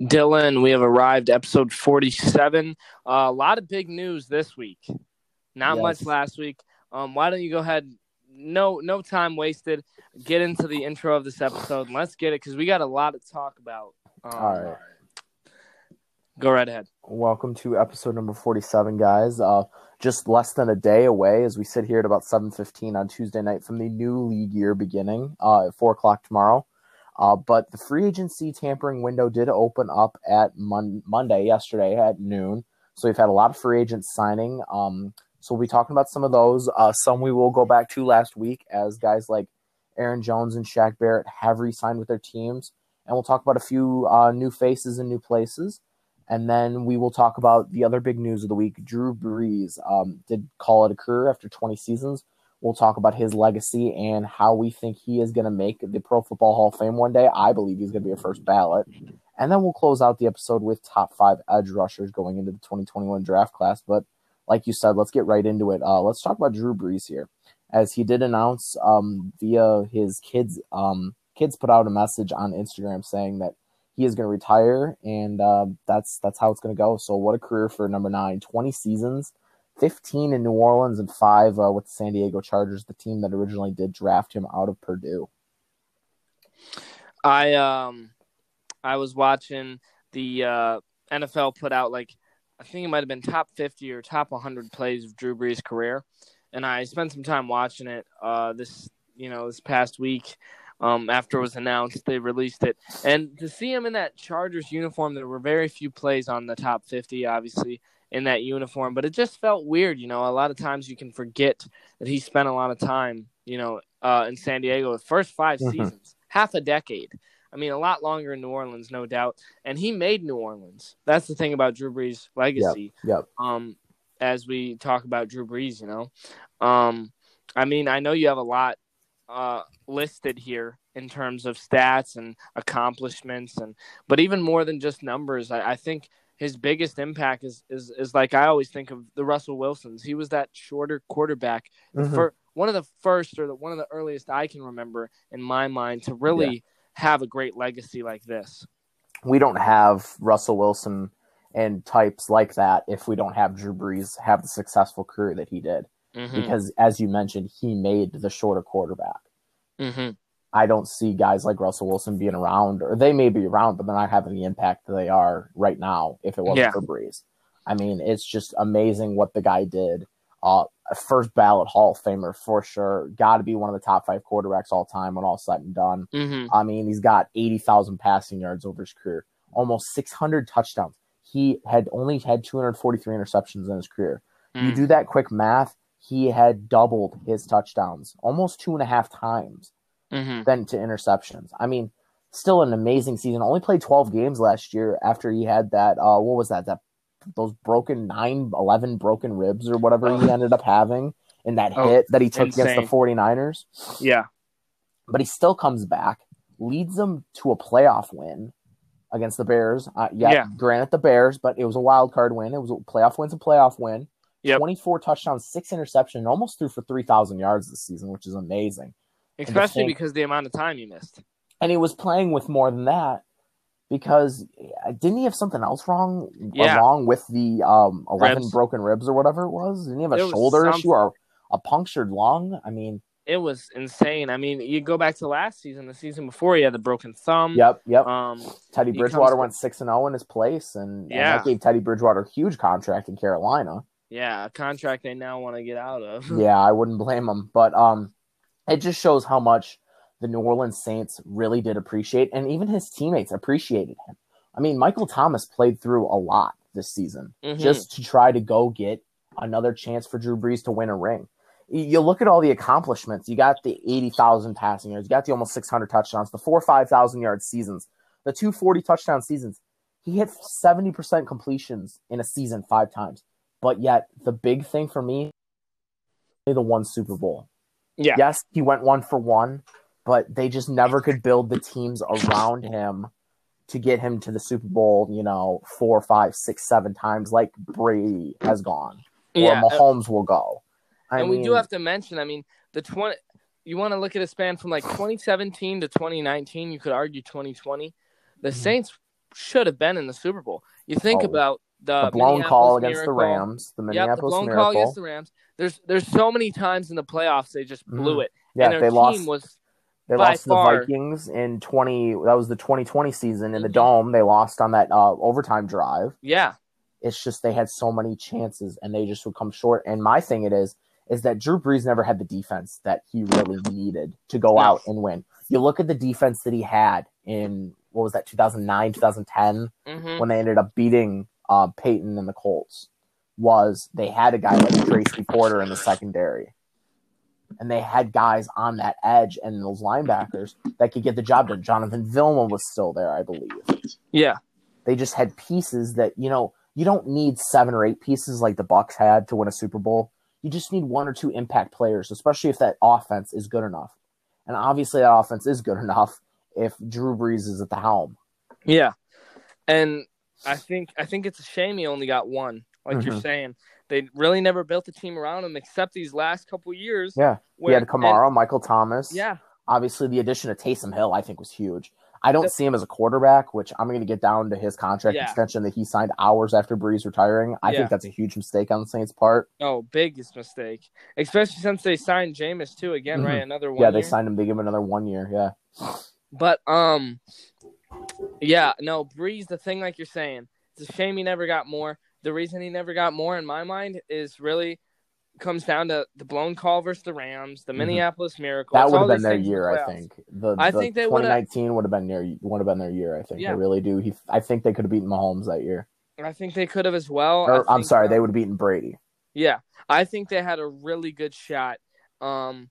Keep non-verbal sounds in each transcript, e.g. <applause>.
Dylan. We have arrived episode 47. Uh, a lot of big news this week. Not Yes. much last week. Um, why don't you go ahead? No, no time wasted. Get into the intro of this episode and let's get it because we got a lot to talk about. Um, All right. Go right ahead. Welcome to episode number 47, guys. Uh, just less than a day away as we sit here at about 7.15 on Tuesday night from the new league year beginning uh, at 4 o'clock tomorrow. Uh, but the free agency tampering window did open up at mon- Monday, yesterday at noon. So we've had a lot of free agents signing. Um, so we'll be talking about some of those. Uh, some we will go back to last week as guys like Aaron Jones and Shaq Barrett have re-signed with their teams. And we'll talk about a few uh, new faces and new places. And then we will talk about the other big news of the week. Drew Brees um, did call it a career after 20 seasons. We'll talk about his legacy and how we think he is going to make the Pro Football Hall of Fame one day. I believe he's going to be a first ballot. And then we'll close out the episode with top five edge rushers going into the 2021 draft class. But like you said, let's get right into it. Uh, let's talk about Drew Brees here, as he did announce um, via his kids. Um, kids put out a message on Instagram saying that he is going to retire, and uh, that's that's how it's going to go. So, what a career for number nine! Twenty seasons, fifteen in New Orleans, and five uh, with the San Diego Chargers, the team that originally did draft him out of Purdue. I um, I was watching the uh, NFL put out like I think it might have been top 50 or top 100 plays of Drew Brees' career, and I spent some time watching it. Uh, this you know this past week, um, after it was announced, they released it, and to see him in that Chargers uniform, there were very few plays on the top 50, obviously in that uniform, but it just felt weird. You know, a lot of times you can forget that he spent a lot of time, you know, uh, in San Diego the first 5 Mhm. seasons, half a decade. I mean, a lot longer in New Orleans, no doubt. And he made New Orleans. That's the thing about Drew Brees' legacy. Yep. Um, as we talk about Drew Brees, you know, um, I mean, I know you have a lot uh, listed here in terms of stats and accomplishments, and but even more than just numbers, I, I think his biggest impact is, is is like I always think of the Russell Wilsons. He was that shorter quarterback Mhm. for one of the first or the, one of the earliest I can remember in my mind to really have a great legacy like this. we don't have Russell Wilson and types like that if we don't have Drew Brees have the successful career that he did. Mm-hmm. Because, as you mentioned, he made the shorter quarterback. Mm-hmm. I don't see guys like Russell Wilson being around, or they may be around, but they're not having the impact that they are right now if it wasn't Yeah. for Brees. I mean, it's just amazing what the guy did. Uh, first ballot Hall of Famer for sure. Got to be one of the top five quarterbacks all time when all said and done. Mm-hmm. I mean, he's got 80,000 passing yards over his career, almost 600 touchdowns. He had only had 243 interceptions in his career. You Mm. do that quick math, he had doubled his touchdowns, almost two and a half times Mm-hmm. than to interceptions. I mean, still an amazing season. Only played 12 games last year after he had that, uh, what was that? That those broken 9, 11 broken ribs or whatever he Oh. ended up having in that Oh, hit that he took insane. against the 49ers Yeah. but he still comes back, leads them to a playoff win against the Bears. Uh, yeah, Yeah. granted the Bears, but it was a wild card win. It was a playoff win's a playoff win. Yep. 24 touchdowns, six interceptions, and almost threw for 3,000 yards this season, which is amazing. Especially because the amount of time you missed. And he was playing with more than that because uh, didn't he have something else wrong Yeah. along with the um, 11 Ribs. broken ribs or whatever it was? Didn't he have a shoulder issue or a punctured lung? I mean, It was insane. I mean, you go back to last season, the season before, he had the broken thumb. yep, yep. Um, Teddy Bridgewater comes- went six and zero in his place, and, and Yeah. that gave Teddy Bridgewater a huge contract in Carolina. yeah, a contract they now want to get out of. yeah, I wouldn't blame him, but um, it just shows how much the New Orleans Saints really did appreciate, and even his teammates appreciated him. I mean, Michael Thomas played through a lot this season Mhm. just to try to go get another chance for Drew Brees to win a ring. You- You look at all the accomplishments. You got the 80,000 passing yards. You got the almost 600 touchdowns, the four 5,000 yard seasons, the 240 touchdown seasons. He hit 70% completions in a season five times. But yet, the big thing for me, the one Super Bowl. Yeah. Yes, he went one for one, but they just never could build the teams around him to get him to the Super Bowl, you know, four, five, six, seven times like Brady has gone or yeah. Mahomes will go. I and mean, we do have to mention, I mean, the 20 you want to look at a span from like 2017 to 2019, you could argue 2020. The Mhm. Saints should have been in the Super Bowl. You think Oh, about the, the blown call against Miracle. the Rams, the Minneapolis Yep, the blown Miracle. call against the Rams. There's there's so many times in the playoffs they just blew it. yeah, and their they team lost. was They lost to the Vikings in twenty. That was the twenty twenty season in the Mhm. dome. They lost on that uh, overtime drive. yeah. It's just they had so many chances and they just would come short. And my thing it is is that Drew Brees never had the defense that he really needed to go out and win. You look at the defense that he had in what was that 2009, 2010 hmm when they ended up beating uh, Peyton and the Colts was they had a guy like Tracy Porter in the secondary. And they had guys on that edge and those linebackers that could get the job done. Jonathan Vilma was still there, I believe. Yeah. They just had pieces that, you know, you don't need seven or eight pieces like the Bucs had to win a Super Bowl. You just need one or two impact players, especially if that offense is good enough. And obviously that offense is good <laughs> enough if Drew Brees is at the helm. Yeah. And I think I think it's a shame he only got one. Like you're Mhm. saying, they really never built a team around him except these last couple years. Yeah. where- he had Kamara, Michael Thomas. yeah. Obviously, the addition of Taysom Hill, I think, was huge. I don't see him as a quarterback, which I'm going to get down to his contract Yeah. extension that he signed hours after Brees retiring. I Yeah. think that's a huge mistake on the Saints' part. Oh, biggest mistake. Especially since they signed Jameis too again, Mhm. right? Another one. yeah, they signed him. They give him another one year. Yeah. But um, yeah, no, Brees. The thing, like you're saying, it's a shame he never got more. The reason he never got more, in my mind, is really comes down to the blown call versus the Rams, the Mhm. Minneapolis Miracle. That would have been their the year, I think. The, I the think they would've- 2019 would have been their would have been their year. I think Yeah. they really do. He, I think they could have beaten Mahomes that year. I think they could have as well. I Or I'm sorry, uh, they would have beaten Brady. Yeah, I think they had a really good shot. Um,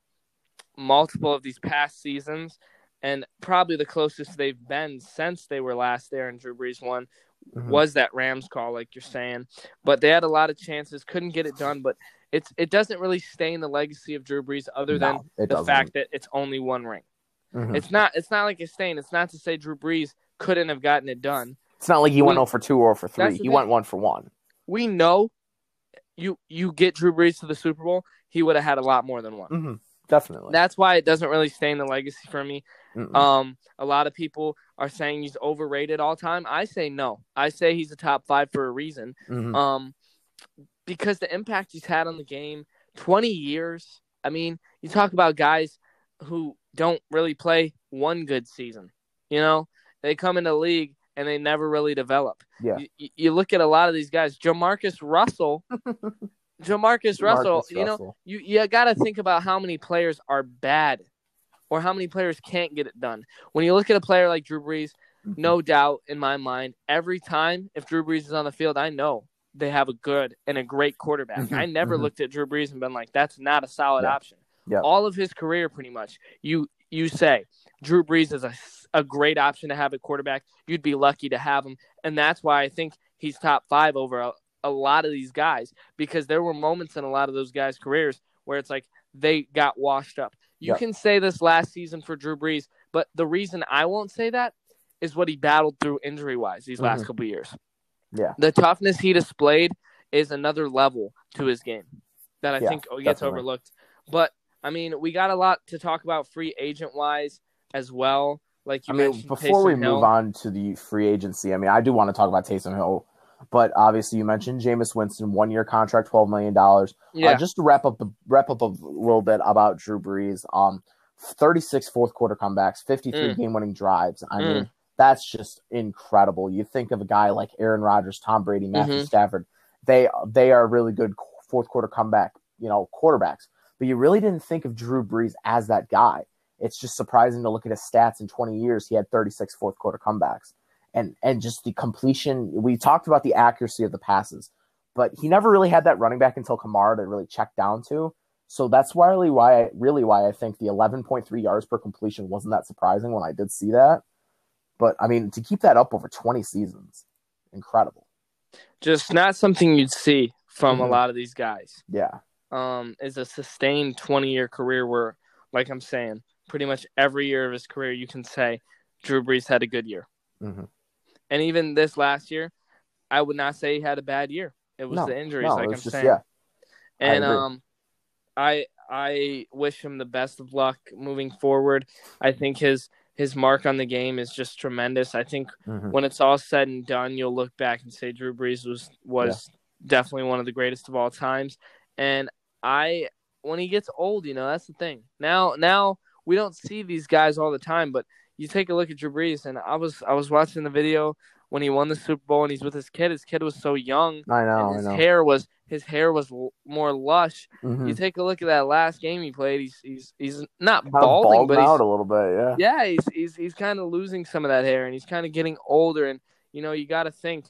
multiple of these past seasons, and probably the closest they've been since they were last there and Drew Brees won Mhm. was that Rams call, like you're saying. But they had a lot of chances, couldn't get it done. But it's it doesn't really stain the legacy of Drew Brees other than No, it the doesn't. fact that it's only one ring. Mhm. It's not it's not like a stain. It's not to say Drew Brees couldn't have gotten it done. It's not like he went we- 0 for 2 or for 3. He went 1 for 1. We know you you get Drew Brees to the Super Bowl, he would have had a lot more than one. hmm Definitely. That's why it doesn't really stain the legacy for me. Mm-mm. Um, a lot of people are saying he's overrated all time. I say no. I say he's a top five for a reason. Mhm. Um, because the impact he's had on the game, twenty years. I mean, you talk about guys who don't really play one good season. You know, they come into the league and they never really develop. Yeah. You, you look at a lot of these guys. JaMarcus Russell. <laughs> JaMarcus Russell. Marcus You know, you you got to think about how many players are bad or how many players can't get it done. When you look at a player like Drew Brees, Mhm. no doubt in my mind, every time if Drew Brees is on the field, I know they have a good and a great quarterback. Mhm, I never mhm. looked at Drew Brees and been like, that's not a solid Yeah. option. Yeah. All of his career, pretty much, you you say Drew Brees is a, a great option to have at quarterback. You'd be lucky to have him, and that's why I think he's top five over a, lot of these guys because there were moments in a lot of those guys' careers where it's like they got washed up. You Yeah. can say this last season for Drew Brees, but the reason I won't say that is what he battled through injury wise these last Mhm. couple years. Yeah. The toughness he displayed is another level to his game that I Yeah, think gets definitely. overlooked. But I mean, we got a lot to talk about free agent wise as well. Like you I mean, before we Taysom move on to the free agency, I mean, I do want to talk about Taysom Hill, but obviously you mentioned Jameis Winston, one year contract, twelve million dollars. yeah, Uh, just to wrap up the wrap up a little bit about Drew Brees, um, 36 fourth quarter comebacks, 53 Mm. game winning drives. I Mm. mean, that's just incredible. You think of a guy like Aaron Rodgers, Tom Brady, Matthew Mhm. Stafford. They they are really good fourth quarter comeback, you know, quarterbacks. But you really didn't think of Drew Brees as that guy. It's just surprising to look at his stats in 20 years. He had 36 fourth quarter comebacks. And and just the completion. We talked about the accuracy of the passes, but he never really had that running back until Kamara to really check down to. So that's why really why I really why I think the 11.3 yards per completion wasn't that surprising when I did see that. But I mean, to keep that up over 20 seasons, incredible. just not something you'd see from a Mhm. lot of these guys. Yeah. um, is a sustained 20 year career where, like I'm saying, pretty much every year of his career, you can say Drew Brees had a good year. Mhm. And even this last year, I would not say he had a bad year. It was No, the injuries, No, like I'm just saying. yeah. And agree. um, I I wish him the best of luck moving forward. I think his his mark on the game is just tremendous. I think Mhm. when it's all said and done, you'll look back and say Drew Brees was was definitely one of the greatest of all times. And I, when he gets old, you know, that's the thing. Now, now we don't see these guys all the time, but you take a look at Drew Brees, and I was I was watching the video when he won the Super Bowl and he's with his kid. His kid was so young, I know, and I his know. hair was his hair was l- more lush. Mhm. You take a look at that last game he played. He's he's he's not Kind balding, but he's, out a little bit, yeah. yeah, he's he's he's kind of losing some of that hair, and he's kind of getting older. And you know, you got to think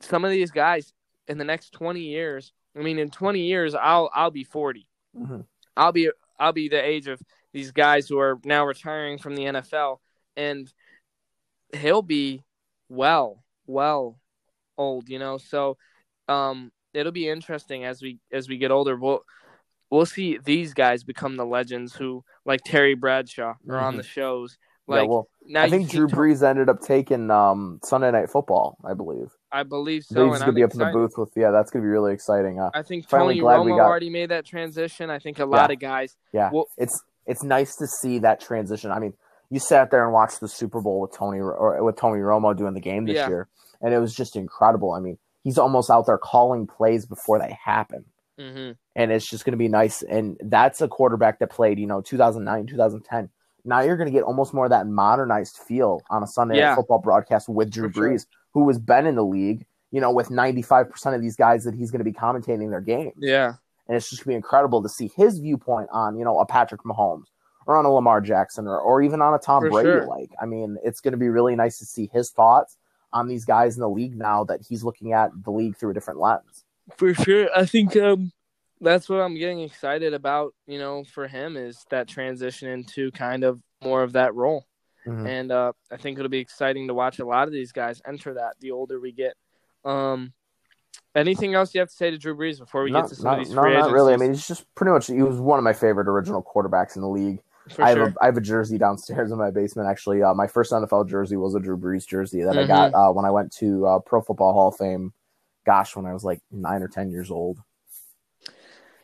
some of these guys in the next twenty years. I mean, in twenty years, I'll I'll be forty. Mhm. I'll be I'll be the age of these guys who are now retiring from the NFL, and he'll be well, well old. You know, so um, it'll be interesting as we as we get older. We'll we'll see these guys become the legends who, like Terry Bradshaw, are on Mhm. the shows. Like yeah, well, I think Drew Brees ended up taking um, Sunday Night Football, I believe. I believe so. He's gonna I'm be up in the booth with yeah, that's gonna be really exciting. Uh, I think Finally Tony glad we Romo got- already made that transition. I think a lot Yeah. of guys. yeah, Well- it's it's nice to see that transition. I mean, you sat there and watched the Super Bowl with Tony or with Tony Romo doing the game this Yeah. year, and it was just incredible. I mean, he's almost out there calling plays before they happen. hmm and it's just going to be nice. And that's a quarterback that played, you know, 2009, 2010. Now you're going to get almost more of that modernized feel on a Sunday Yeah. night football broadcast with Drew For sure. Brees, who has been in the league, you know, with 95% of these guys that he's going to be commentating their game. Yeah, And it's just going to be incredible to see his viewpoint on, you know, a Patrick Mahomes or on a Lamar Jackson or, or even on a Tom For Brady. sure. Like, I mean, it's going to be really nice to see his thoughts on these guys in the league now that he's looking at the league through a different lens. for sure. I think um, that's what I'm getting excited about. You know, for him is that transition into kind of more of that role, Mhm. and uh, I think it'll be exciting to watch a lot of these guys enter that. The older we get. Um, anything else you have to say to Drew Brees before we No, get to some no, of these no, free not really. I mean, he's just pretty much he was one of my favorite original quarterbacks in the league. for I have sure. a I have a jersey downstairs in my basement. Actually, uh, my first NFL jersey was a Drew Brees jersey that I Mhm. got uh, when I went to uh, Pro Football Hall of Fame. Gosh, when I was like nine or ten years old.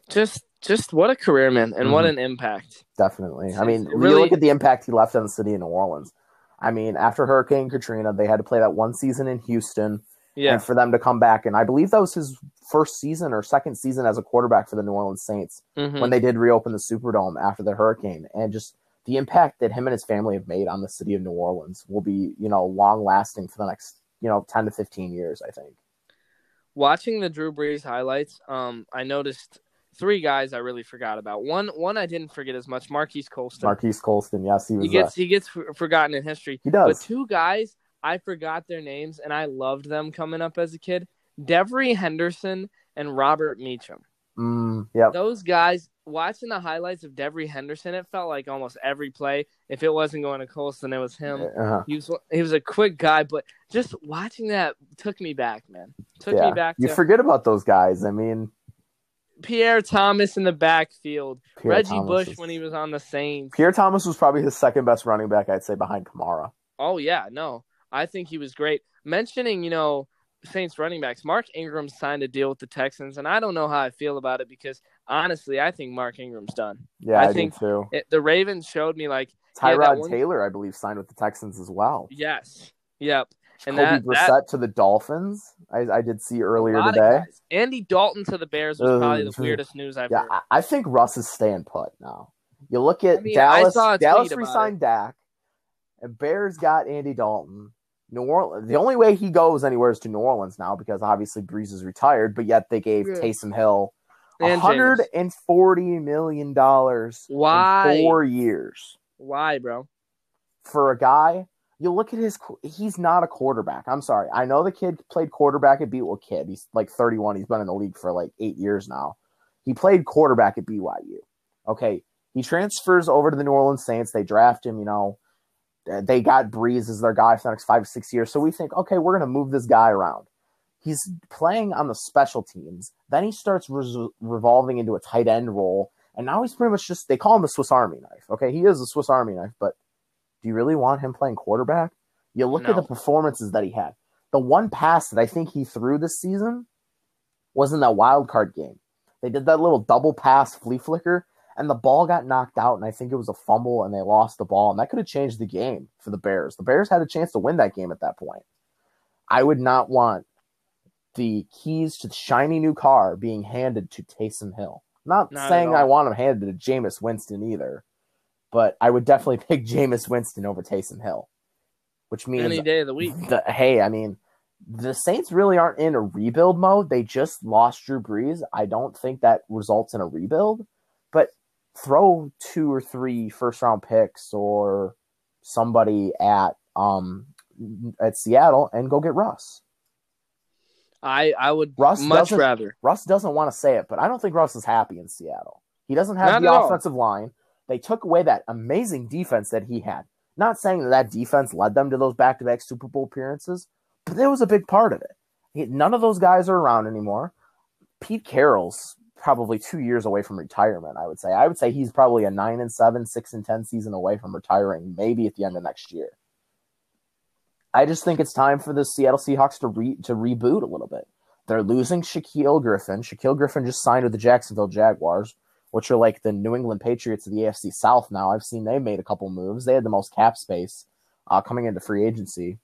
just, just what a career, man, and what Mhm. an impact. Definitely. I mean, really- you look at the impact he left on the city of New Orleans. I mean, after Hurricane Katrina, they had to play that one season in Houston, Yeah, and for them to come back, and I believe that was his first season or second season as a quarterback for the New Orleans Saints. Mhm. when they did reopen the Superdome after the hurricane, and just the impact that him and his family have made on the city of New Orleans will be, you know, long lasting for the next, you know, ten to fifteen years. I think. watching the Drew Brees highlights, um, I noticed three guys I really forgot about. One, one I didn't forget as much. Marquise Colston. Marquise Colston, yes, he was. he gets uh, he gets forgotten in history. he But does. two guys I forgot their names and I loved them coming up as a kid. Devery Henderson and Robert Meacham. Mm, yep. Those guys watching the highlights of Devery Henderson, it felt like almost every play. If it wasn't going to Colston, it was him. Uh-huh. He was he was a quick guy, but just watching that took me back, man. Took Yeah. me back You to forget about those guys. I mean, Pierre Thomas in the backfield, Pierre Reggie Thomas Bush is- when he was on the Saints. Pierre Thomas was probably his second best running back, I'd say, behind Kamara. Oh yeah, no, I think he was great. Mentioning you know Saints running backs, Mark Ingram signed a deal with the Texans, and I don't know how I feel about it because honestly, I think Mark Ingram's done. Yeah, I I, think- too. It, the Ravens showed me like Yeah, Tyrod one- Taylor, I believe, signed with the Texans as well. yes, yep. And Kobe that- Brissett that- to the Dolphins. I, I did see earlier A lot of today. Andy Dalton to the Bears was probably the weirdest news I've Yeah, heard. I, I think Russ is staying put now. You look at I mean, I Dallas. Dallas resigned Dak, and Bears got Andy Dalton. New Orleans. The only way he goes anywhere is to New Orleans now because obviously Brees is retired. But yet they gave Yeah. Taysom Hill hundred and forty million dollars Why? in four years Why, bro? for a guy. You look at his. He's not a quarterback. I'm sorry. I know the kid played quarterback at BYU. Well, kid, he's like 31. He's been in the league for like eight years now. He played quarterback at BYU. Okay, he transfers over to the New Orleans Saints. They draft him. You know, Uh, they got Brees as their guy for the next five six years. So we think, okay, we're gonna move this guy around. He's playing on the special teams. Then he starts res- revolving into a tight end role, and now he's pretty much just. They call him the Swiss Army knife. Okay, he is a Swiss Army knife, but do you really want him playing quarterback? You look at the performances that he had. The one pass that I think he threw this season was in that wild card game. They did that little double pass flea flicker, and the ball got knocked out, and I think it was a fumble, and they lost the ball, and that could have changed the game for the Bears. The Bears had a chance to win that game at that point. I would not want the keys to the shiny new car being handed to Taysom Hill. Not, not saying I want him handed to Jameis Winston either, but I would definitely <laughs> pick Jameis Winston over Taysom Hill, which means any day of the week. The, hey, I mean, the Saints really aren't in a rebuild mode. They just lost Drew Brees. I don't think that results in a rebuild, throw two or three first round picks or somebody at um at Seattle and go get Russ. I I would Russ much rather. Russ doesn't want to say it, but I don't think Russ is happy in Seattle. He doesn't have Not the offensive all. line. They took away that amazing defense that he had. Not saying that that defense led them to those back-to-back Super Bowl appearances, but it was a big part of it. He, none of those guys are around anymore. Pete Carroll's probably two years away from retirement. I would say. I would say he's probably a nine and seven, six and ten season away from retiring, maybe at the end of next year. I just think it's time for the Seattle Seahawks to re- to reboot a little bit. They're losing Shaquill Griffin. Shaquill Griffin just signed with the Jacksonville Jaguars, which are like the New England Patriots of the AFC South now. I've seen they made a couple moves. They had the most cap space uh, coming into free agency.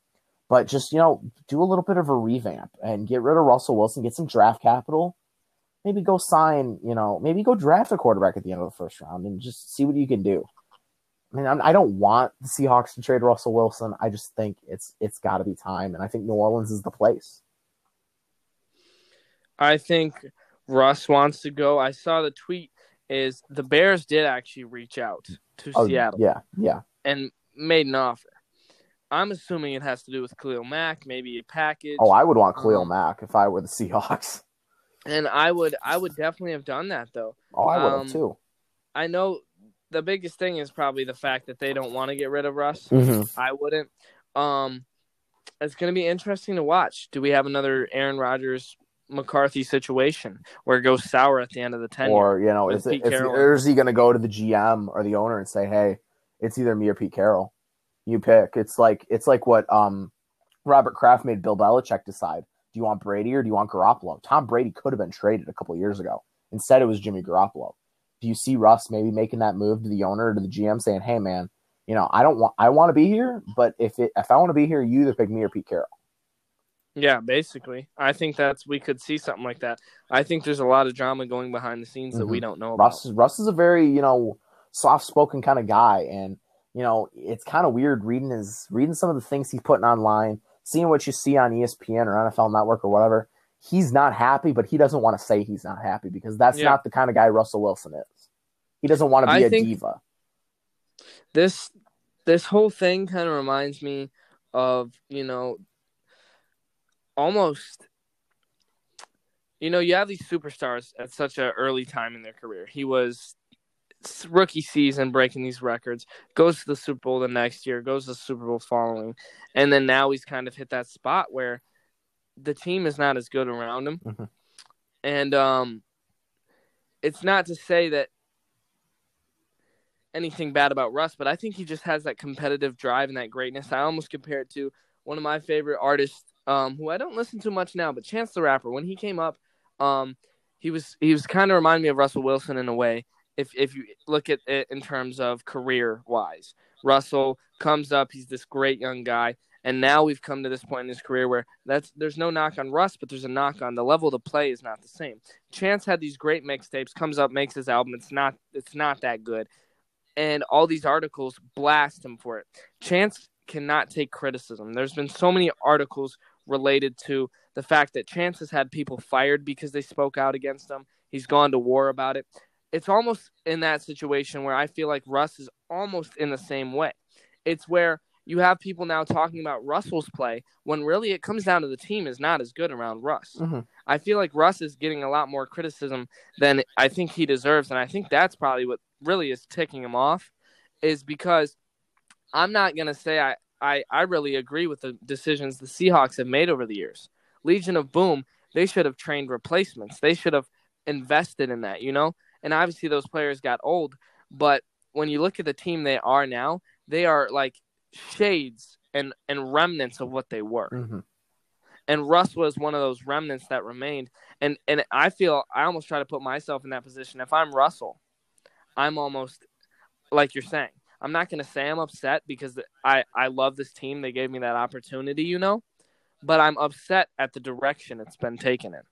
But just, you know, do a little bit of a revamp and get rid of Russell Wilson, get some draft capital. Maybe go sign, you know, maybe go draft a quarterback at the end of the first round and just see what you can do. I mean, I'm, I do not want the Seahawks to trade Russell Wilson. I just think it's it's got to be time, and I think New Orleans is the place. I think Russ wants to go. I saw the tweet is the Bears did actually reach out to oh, Seattle. Yeah, yeah, and made an offer. I'm assuming it has to do with Khalil Mack, maybe a package. Oh, I would want Khalil um, Mack if I were the Seahawks. And I would, I would definitely have done that though. Oh, I would um, have too. I know the biggest thing is probably the fact that they don't want to get rid of Russ. Mm-hmm. I wouldn't. Um, it's going to be interesting to watch. Do we have another Aaron Rodgers McCarthy situation where it goes sour at the end of the tenure? Or you know, is, it, is, or is he going to go to the GM or the owner and say, "Hey, it's either me or Pete Carroll. You pick." It's like it's like what um Robert Kraft made Bill Belichick decide. Do you want Brady or do you want Garoppolo? Tom Brady could have been traded a couple years ago. Instead, it was Jimmy Garoppolo do you see Russ maybe making that move to the owner to the GM saying, "Hey, man, you know, I don't want I want to be here, but if it if I want to be here, you either pick me or Pete Carroll." Yeah, basically, I think that's we could see something like that. I think there's a lot of drama going behind the scenes mm-hmm. that we mm-hmm. don't know about. Russ, Russ is a very you know soft spoken kind of guy, and you know it's kind of weird reading his reading some of the things he's putting online, seeing what you see on ESPN or NFL Network or whatever he's not happy, but he doesn't want to say he's not happy because that's yeah. not the kind of guy Russell Wilson is. He doesn't want to be I a diva. This this whole thing kind of reminds me of, you know, almost you know, you have these superstars at such an early time in their career. He was rookie season breaking these records, goes to the Super Bowl the next year, goes to the Super Bowl following, and then now he's kind of hit that spot where the team is not as good around him. Mm-hmm. And um, it's not to say that anything bad about Russ, but I think he just has that competitive drive and that greatness. I almost compare it to one of my favorite artists, um, who I don't listen to much now, but Chance the Rapper. When he came up, um, he was he was kind of remind me of Russell Wilson in a way. If if you look at it in terms of career wise, Russell comes up, he's this great young guy. And now we've come to this point in his career where that's there's no knock on Russ, but there's a knock on the level of the play is not the same. Chance had these great mixtapes, comes up, makes his album. It's not it's not that good, and all these articles blast him for it. Chance cannot take criticism. There's been so many articles related to the fact that Chance has had people fired because they spoke out against him. He's gone to war about it. It's almost in that situation where I feel like Russ is almost in the same way. It's where you have people now talking about Russell's play when really it comes down to the team is not as good around Russ. Mm-hmm. I feel like Russ is getting a lot more criticism than I think he deserves, and I think that's probably what really is ticking him off, is because I'm not gonna say I I, I really agree with the decisions the Seahawks have made over the years. Legion of Boom, they should have trained replacements. They should have invested in that, you know? And obviously those players got old, but when you look at the team they are now, they are like shades and and remnants of what they were. Mm-hmm. And Russ was one of those remnants that remained. And and I feel I almost try to put myself in that position. If I'm Russell, I'm almost like you're saying. I'm not going to say I'm upset because I I love this team. They gave me that opportunity, you know, but I'm upset at the direction it's been taken in.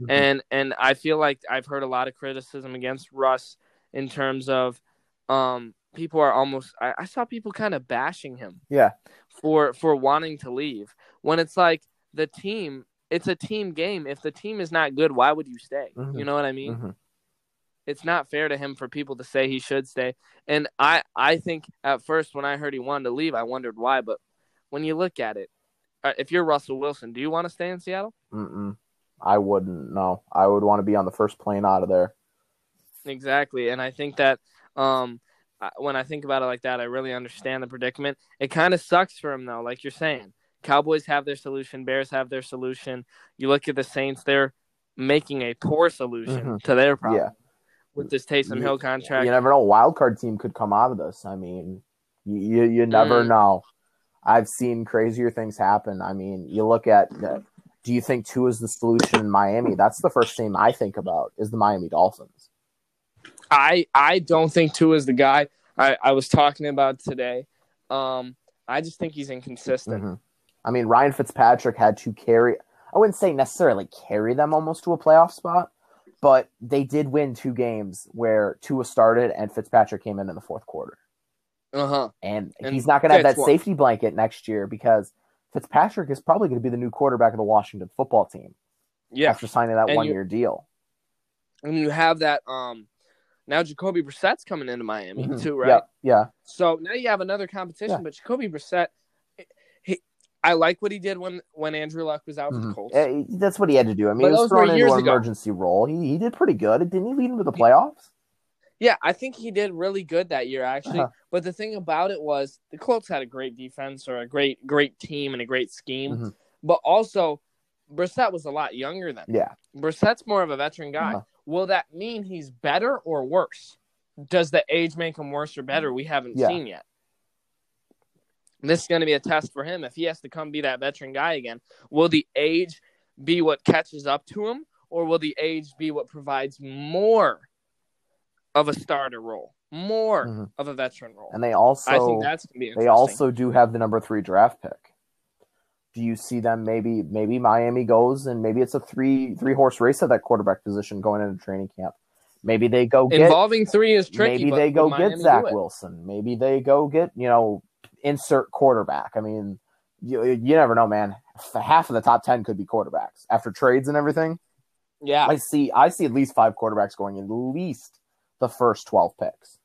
Mm-hmm. And and I feel like I've heard a lot of criticism against Russ in terms of um people are almost I, I saw people kind of bashing him. Yeah. For for wanting to leave. When it's like the team it's a team game. If the team is not good, why would you stay? Mm-hmm. You know what I mean? Mm-hmm. It's not fair to him for people to say he should stay. And I I think at first when I heard he wanted to leave, I wondered why, but when you look at it, uh, if you're Russell Wilson, do you want to stay in Seattle? Mm-mm. I wouldn't. No, I would want to be on the first plane out of there. Exactly, and I think that um, when I think about it like that, I really understand the predicament. It kind of sucks for him though, like you're saying. Cowboys have their solution, Bears have their solution. You look at the Saints; they're making a poor solution mm-hmm. to their problem yeah. with this Taysom Hill contract. You never know; wild card team could come out of this. I mean, you you, you never mm. know. I've seen crazier things happen. I mean, you look at do you think Tua is the solution in Miami? That's the first team I think about is the Miami Dolphins. I I don't think Tua is the guy. I, I was talking about today. Um, I just think he's inconsistent. Mm-hmm. I mean, Ryan Fitzpatrick had to carry. I wouldn't say necessarily carry them almost to a playoff spot, but they did win two games where Tua started and Fitzpatrick came in in the fourth quarter. Uh huh. And, and, he's not going to have that one. safety blanket next year because Fitzpatrick is probably going to be the new quarterback of the Washington football team. Yeah. After signing that one year deal. And you have that um now Jacoby Brissett's coming into Miami mm-hmm. too, right? Yeah. yeah. So now you have another competition, yeah. but Jacoby Brissett he, I like what he did when when Andrew Luck was out mm-hmm. with the Colts. Yeah, that's what he had to do. I mean, but he was thrown into an emergency role. He he did pretty good. Didn't he lead him to the playoffs? Yeah, I think he did really good that year actually. Uh-huh. But the thing about it was the Colts had a great defense or a great great team and a great scheme. Mm-hmm. But also Brissett was a lot younger than. Yeah. Brissett's more of a veteran guy. Uh-huh. Will that mean he's better or worse? Does the age make him worse or better? We haven't yeah. seen yet. This is going to be a test for him if he has to come be that veteran guy again. Will the age be what catches up to him or will the age be what provides more of a starter role, more mm-hmm. of a veteran role. And they also, I think that's gonna be they also do have the number three draft pick. Do you see them maybe maybe Miami goes and maybe it's a three three horse race at that quarterback position going into training camp. Maybe they go get involving three is tricky. Maybe they go get Zach Wilson. Maybe they go get you know insert quarterback. I mean, you you never know, man. Half of the top ten could be quarterbacks after trades and everything. Yeah, I see. I see at least five quarterbacks going at least the first 12 picks.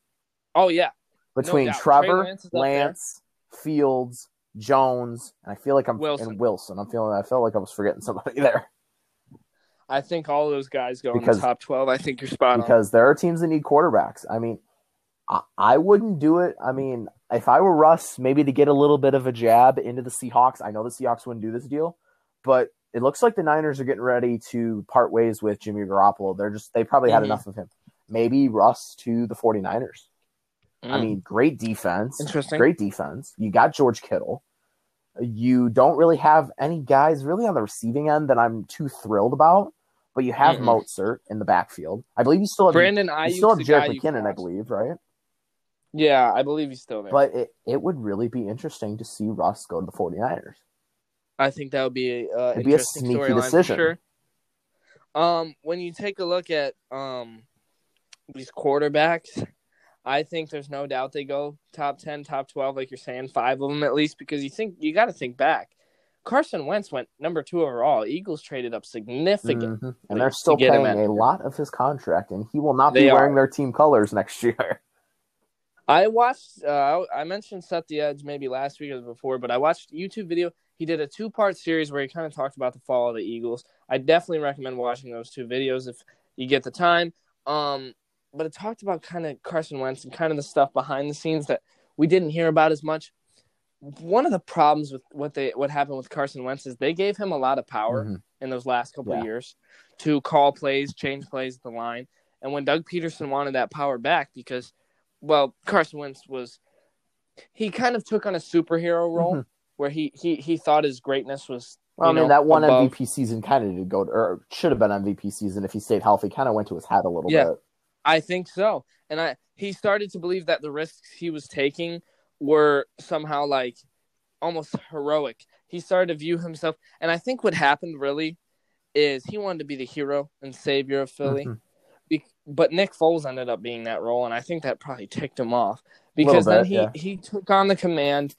Oh, yeah. Between no Trevor, Lance, Lance Fields, Jones, and I feel like I'm Wilson. and Wilson. I'm feeling I felt like I was forgetting somebody <laughs> there. I think all those guys go because, in the top 12. I think you're spot on. Because there are teams that need quarterbacks. I mean, I, I wouldn't do it. I mean, if I were Russ, maybe to get a little bit of a jab into the Seahawks. I know the Seahawks wouldn't do this deal, but it looks like the Niners are getting ready to part ways with Jimmy Garoppolo. They're just they probably had mm-hmm. enough of him maybe Russ to the 49ers. Mm. I mean, great defense. Interesting. Great defense. You got George Kittle. You don't really have any guys really on the receiving end that I'm too thrilled about, but you have mm Mostert in the backfield. I believe you still have Brandon I You still have Jerick McKinnon, I believe, right? Yeah, I believe he's still there. But it, it would really be interesting to see Russ go to the 49ers. I think that would be a uh, It'd be a sneaky decision. Sure. Um, when you take a look at um these quarterbacks, I think there's no doubt they go top 10, top 12, like you're saying, five of them at least, because you think you got to think back. Carson Wentz went number two overall. Eagles traded up significantly. Mm-hmm. And they're still paying a lot of his contract, and he will not be wearing are. their team colors next year. <laughs> I watched, uh, I mentioned Set the Edge maybe last week or before, but I watched YouTube video. He did a two part series where he kind of talked about the fall of the Eagles. I definitely recommend watching those two videos if you get the time. Um, but it talked about kind of Carson Wentz and kind of the stuff behind the scenes that we didn't hear about as much. One of the problems with what they what happened with Carson Wentz is they gave him a lot of power mm-hmm. in those last couple yeah. of years to call plays, change plays at the line. And when Doug Pederson wanted that power back because well, Carson Wentz was he kind of took on a superhero role mm-hmm. where he, he he thought his greatness was well, I mean, know, that one above. MVP season kind of did go, to, or should have been MVP season if he stayed healthy. Kind of went to his head a little yeah. bit. I think so. And I he started to believe that the risks he was taking were somehow like almost heroic. He started to view himself and I think what happened really is he wanted to be the hero and savior of Philly. Mhm. Be- but Nick Foles ended up being that role and I think that probably ticked him off because Little then bit, he he took on the command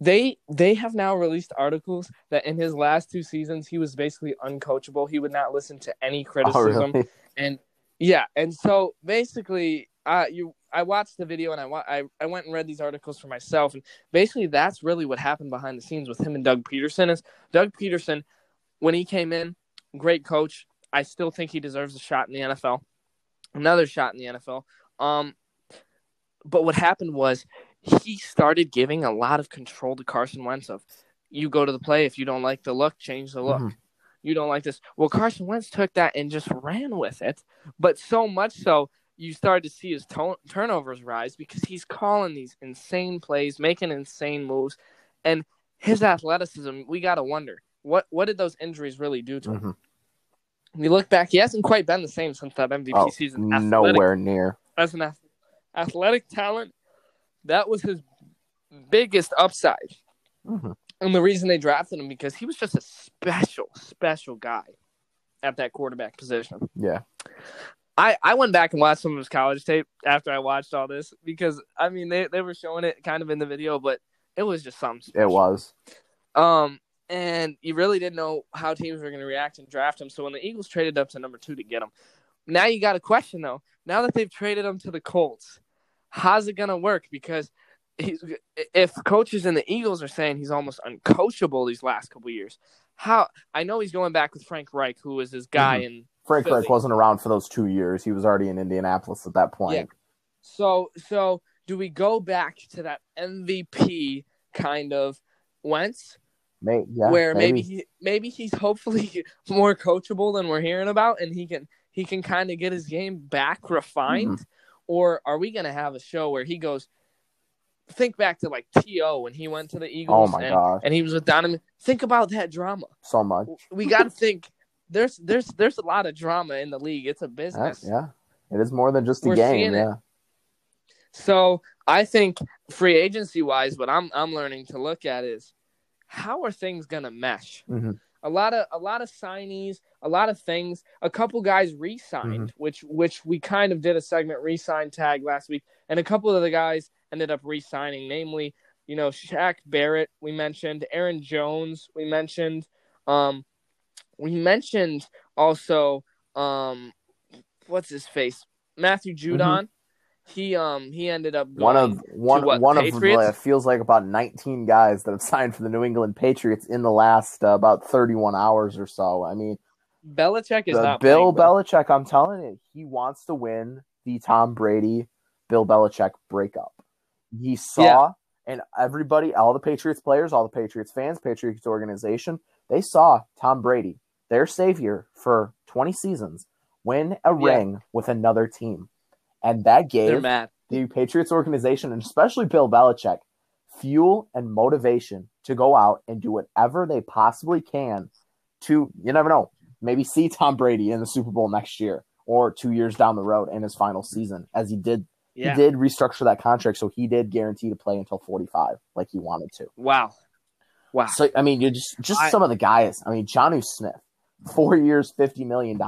they they have now released articles that in his last two seasons he was basically uncoachable. He would not listen to any Oh, criticism really? and yeah, and so basically, uh, you I watched the video and I, wa- I I went and read these articles for myself, and basically that's really what happened behind the scenes with him and Doug Pederson. Is Doug Pederson when he came in, great coach. I still think he deserves a shot in the NFL, another shot in the NFL. Um, but what happened was he started giving a lot of control to Carson Wentz. Of you go to the play if you don't like the look, change the look Mhm. You don't like this. Well, Carson Wentz took that and just ran with it, but so much so you started to see his to- turnovers rise because he's calling these insane plays, making insane moves, and his athleticism. We got to wonder what what did those injuries really do to him. Mhm. We look back; he hasn't quite been the same since that MVP Oh, season. Athletic- nowhere near. as an ath- athletic talent, that was his biggest upside. Mhm. And the reason they drafted him because he was just a special, special guy at that quarterback position. Yeah. I, I went back and watched some of his college tape after I watched all this because I mean they, they were showing it kind of in the video, but it was just something It was. Um and you really didn't know how teams were going to react and draft him. So when the Eagles traded up to number two to get him, now you got a question though. Now that they've traded him to the Colts, how's it going to work? Because he's, if coaches in the Eagles are saying he's almost uncoachable these last couple years, how I know he's going back with Frank Reich, who was his guy, mm-hmm. and Frank Philly. Reich wasn't around for those two years. He was already in Indianapolis at that point. Yeah. so so do we go back to that MVP kind of Wentz? May, yeah, where maybe he, maybe he's hopefully <laughs> more coachable than we're hearing about, and he can he can kind of get his game back refined, mm-hmm. or are we gonna have a show where he goes? Think back to like To when he went to the Eagles, Oh my and, gosh. and he was with Donovan. Think about that drama. so much. We got to think. There's there's there's a lot of drama in the league. It's a business. yeah, it is more than just a We're game. seeing it. Yeah, So I think free agency wise, what I'm I'm learning to look at is how are things gonna mesh. Mhm. A lot of a lot of signees, a lot of things. A couple guys re-signed, which which we kind of did a segment re-sign tag last week, and a couple of the guys ended up re-signing. Namely, you know, Shaq Barrett we mentioned, Aaron Jones we mentioned, um, we mentioned also um, what's his face, Matthew Judon. He um he ended up going, one of one what, one of Patriots? the, it feels like about 19 guys that have <laughs> signed for the New England Patriots in the last uh, about 31 hours or so. I mean, Belichick is the not Bill playing. Belichick. I'm telling you, he wants to win the Tom Brady Bill Belichick breakup. He saw, and everybody, all the Patriots players, all the Patriots fans, Patriots organization, they saw Tom Brady, their savior for 20 seasons, win a Yeah. ring with another team, and that gave the Patriots organization, and especially Bill Belichick, fuel and motivation to go out and do whatever they possibly can to, you never know, maybe see Tom Brady in the Super Bowl next year or two years down the road in his final season, as he did. Yeah. He did restructure that contract, so he did guarantee to play until 45, like he wanted to. Wow. Wow. So, I mean, you just just I- some of the guys. I mean, Jonnu Smith, four years, $50 million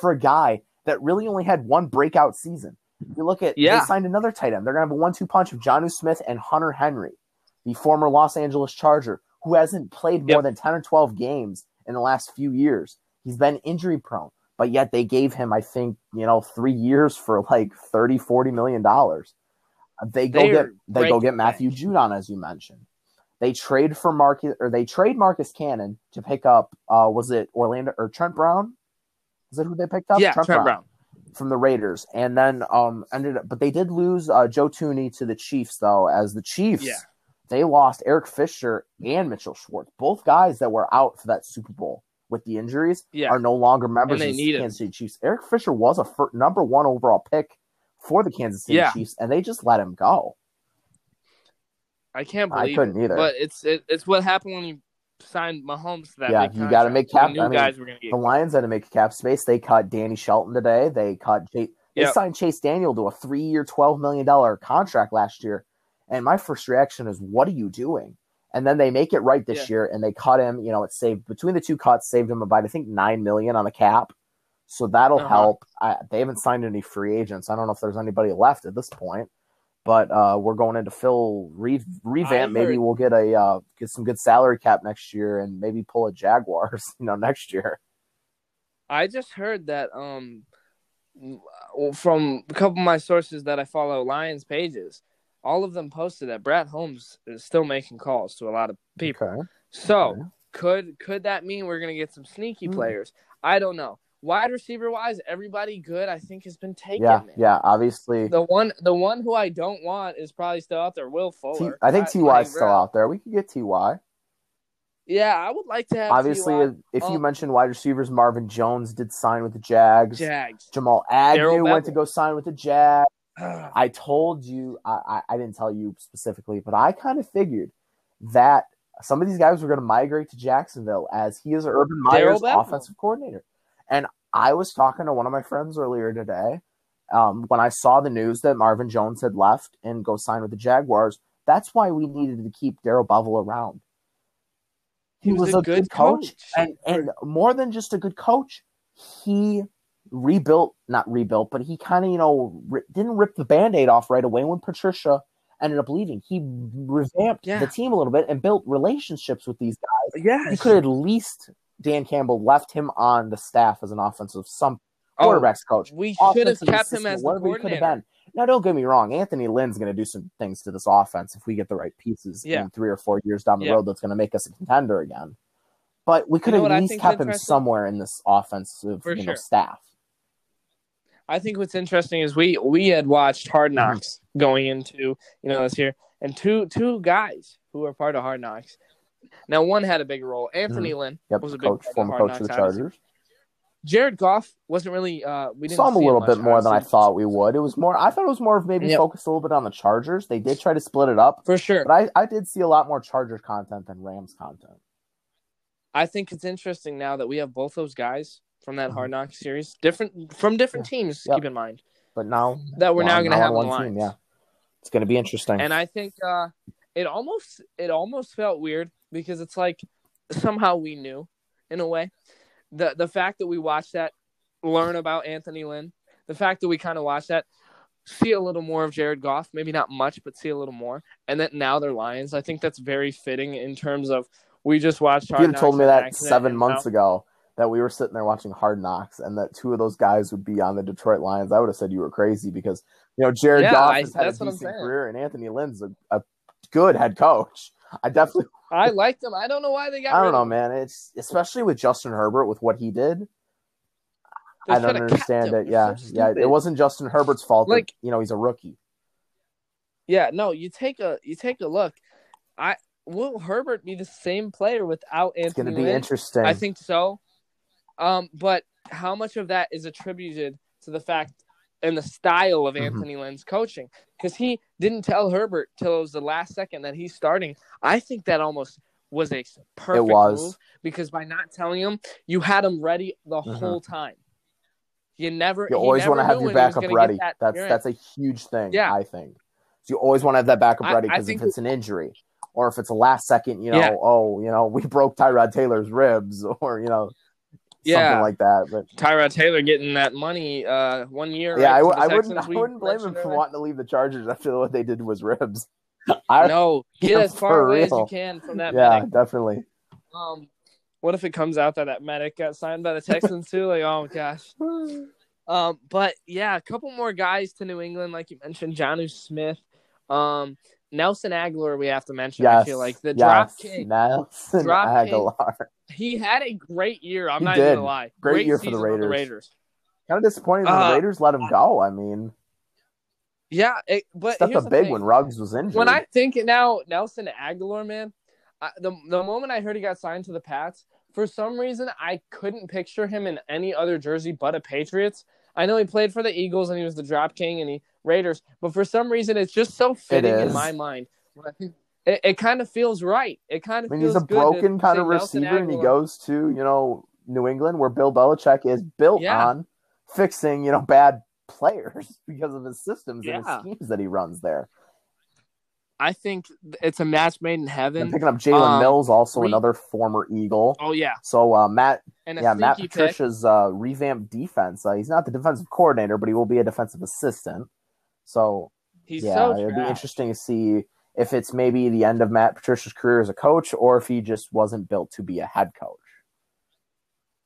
for a guy that really only had one breakout season. You look at Yeah. they signed another tight end. They're gonna have a one-two punch of Jonnu Smith and Hunter Henry, the former Los Angeles Charger, who hasn't played more than ten or twelve games in the last few years. He's been injury prone, but yet they gave him, I think, you know, three years for like 30, 40 million dollars. They go They're get they go get Matthew. Judon, as you mentioned. They trade for Marcus or they trade Marcus Cannon to pick up uh was it Orlando or Trent Brown? Is that who they picked up? yeah, Trent, Brown. from the Raiders, and then um ended up, but they did lose uh, Joe Thuney to the Chiefs though. As the Chiefs, Yeah. they lost Eric Fisher and Mitchell Schwartz, both guys that were out for that Super Bowl with the injuries, Yeah. are no longer members of the. Kansas City Chiefs. Eric Fisher was a fir- number one overall pick for the Kansas City Yeah. Chiefs, and they just let him go. I can't believe I couldn't it. either. But it's it, it's what happened when you signed Mahomes to that. Yeah, you gotta make We cap- I mean, guys were gonna get The Lions had to make cap space. They cut Danny Shelton today. They cut They Yep. signed Chase Daniel to a three-year, twelve million dollar contract last year, and my first reaction is, "What are you doing?" And then they make it right this Yeah. year, and they cut him. You know, it saved between the two cuts, saved him about I think nine million on the cap. So that'll Uh-huh. help. I, they haven't signed any free agents. I don't know if there's anybody left at this point, but uh, we're going into Phil re- revamp. Maybe we'll get a uh, get some good salary cap next year, and maybe pull a Jaguars. <laughs> You know, next year. I just heard that um from a couple of my sources that I follow Lions pages, all of them posted that Brad Holmes is still making calls to a lot of people. Okay. So Okay. could could that mean we're gonna get some sneaky Hmm. players? I don't know. Wide receiver wise, everybody good I think has been taken. Yeah, man. yeah. Obviously, The one the one who I don't want is probably still out there, Will Fuller. I think Ty is still out there. We could get Ty. Yeah, I would like to have Obviously, T.Y. if, if you Um, mentioned wide receivers, Marvin Jones did sign with the Jags. Jags. Jamal Agnew went to go sign with the Jags. <sighs> I told you, I, I, didn't tell you specifically, but I kind of figured that some of these guys were going to migrate to Jacksonville as he is an Urban Meyer's offensive coordinator. And I was talking to one of my friends earlier today um, when I saw the news that Marvin Jones had left and go sign with the Jaguars. That's why we needed to keep Darrell Bevell around. He, was, a good, coach, and and more than just a good coach, he rebuilt, not rebuilt, but he kind of you know ri- didn't rip the band-aid off right away when Patricia ended up leaving. He revamped Yeah. the team a little bit and built relationships with these guys. yeah, He could at least Dan Campbell left him on the staff as an offensive some Oh, quarterbacks coach. we should have kept him as the whatever he could have been. Now, don't get me wrong. Anthony Lynn's going to do some things to this offense if we get the right pieces Yeah. in three or four years down the Yeah. road. That's going to make us a contender again. But we could know have at least kept him somewhere in this offensive you know, sure. staff. I think what's interesting is we we had watched Hard Mm-hmm. Knocks going into you know this year, and two two guys who are part of Hard Knocks. Now one had a big role. Anthony Lynn Mm-hmm. Yep, was a big coach, former coach Knocks. of the obviously. Chargers. Jared Goff wasn't really. Uh, we didn't Saw him a little much, bit more than I thought we would. It was more. I thought it was more of maybe Yep. focused a little bit on the Chargers. They did try to split it up, for sure. but I, I did see a lot more Chargers content than Rams content. I think it's interesting now that we have both those guys from that Mhm. Hard Knock series, different from different teams. Yep. Keep in mind But now that we're now going to have one one team. Yeah, it's going to be interesting. And I think uh, it almost it almost felt weird because it's like somehow we knew in a way. The the fact that we watched that, learn about Anthony Lynn, the fact that we kind of watched that, see a little more of Jared Goff, maybe not much, but see a little more. And that now they're Lions. I think that's very fitting in terms of we just watched Hard you told me that seven months now- ago that we were sitting there watching Hard Knocks and that two of those guys would be on the Detroit Lions, I would have said you were crazy because you know Jared Yeah, Goff I- has had a that's what I'm decent career and Anthony Lynn's a, a good head coach. I definitely, <laughs> I liked him. I don't know why they got. I don't know, man. It's especially with Justin Herbert with what he did. They I don't understand it. Yeah, so yeah. It wasn't Justin Herbert's fault. Like- that, you know, he's a rookie. Yeah, no, you take a you take a look. I will Herbert be the same player without Anthony? It's going to be Lynn? interesting. I think so. Um, but how much of that is attributed to the fact and the style of Mhm. Anthony Lynn's coaching? Because he didn't tell Herbert till it was the last second that he's starting. I think that almost was a perfect was. move because by not telling him, you had him ready the Mhm. whole time. You never. you always want to have your when he was backup ready. that that's experience. that's a huge thing. Yeah. I think. So you always want to have that backup I- ready because if it's an injury or if it's a last second, you know, Yeah. oh, you know, <laughs> we broke Tyrod Taylor's ribs or you know, Yeah. something like that. But Tyrod Taylor getting that money uh, one year. yeah, right, I, to w- the I wouldn't, I wouldn't blame him for wanting to leave the Chargers after what they did his ribs. <laughs> I, No, get as far away as you can from that yeah, medic. definitely. Um, what if it comes out that that medic got signed by the Texans too? Like, oh gosh. <laughs> Um, but yeah, a couple more guys to New England, like you mentioned, Jonnu Smith, um, Nelson Agholor. We have to mention. Yes, I feel like the yes. drop kick. Nelson Drop kick. Agholor. He had a great year. I'm He not did. even gonna lie. Great year for the season on Raiders. Raiders. Kind of disappointed Uh, the Raiders let him go. I mean, Yeah, it, but up the big thing. when Ruggs was injured. when I think it now, Nelson Agholor, man, I, the the moment I heard he got signed to the Pats, for some reason I couldn't picture him in any other jersey but a Patriots. I know he played for the Eagles and he was the drop king and he Raiders, but for some reason it's just so fitting in my mind. When I think- It, it kind of feels right. It kind of I mean, he's a broken kind of receiver, and he goes to you know New England, where Bill Belichick is built Yeah. on fixing you know bad players <laughs> because of his systems and his schemes that he runs there. I think it's a match made in And heaven. picking up Jalen Um, Mills, also re- another former Eagle. Oh yeah, So uh, Matt, and yeah, Matt. Patricia's uh, revamped defense. Uh, he's not the defensive coordinator, but he will be a defensive assistant. So He's yeah, so it'd be interesting to see if it's maybe the end of Matt Patricia's career as a coach, or if he just wasn't built to be a head coach.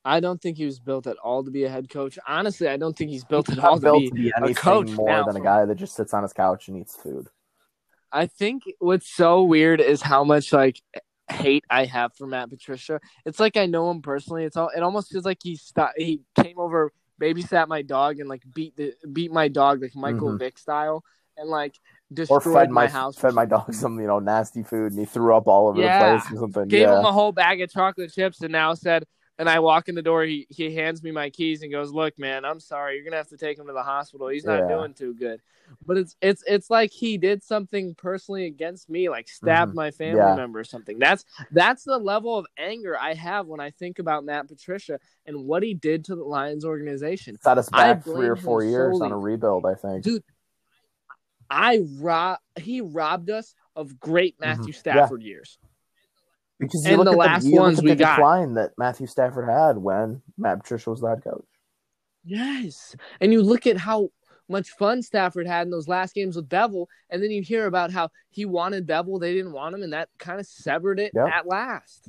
I don't think he was built at all to be a head coach. Honestly, I don't think he's built He's at all to be. to be anything coach more than a guy that just sits on his couch and eats food. I think what's so weird is how much like hate I have for Matt Patricia. It's like I know him personally. It's all. It almost feels like he st- he came over, babysat my dog, and like beat the beat my dog like Michael Mhm. Vick style, and like Or destroyed fed my, my house. fed my dog <laughs> some you know nasty food and he threw up all over Yeah. the place or something. Gave yeah. him a whole bag of chocolate chips, and now said. And I walk in the door. He he hands me my keys and goes, "Look, man, I'm sorry. You're gonna have to take him to the hospital. He's not Yeah. doing too good." But it's it's it's like he did something personally against me, like stabbed Mhm. my family Yeah. member or something. That's that's the level of anger I have when I think about Matt Patricia and what he did to the Lions organization. set us back three or four years on a rebuild, I think. Dude, I rob he robbed us of great Matthew Mhm. Yeah. Stafford years. Because and you look the at last the, you look ones at we the got. decline that Matthew Stafford had when Matt Patricia was the head coach. Yes. And you look at how much fun Stafford had in those last games with Bevell, and then you hear about how he wanted Bevell, they didn't want him, and that kind of severed it Yep. at last.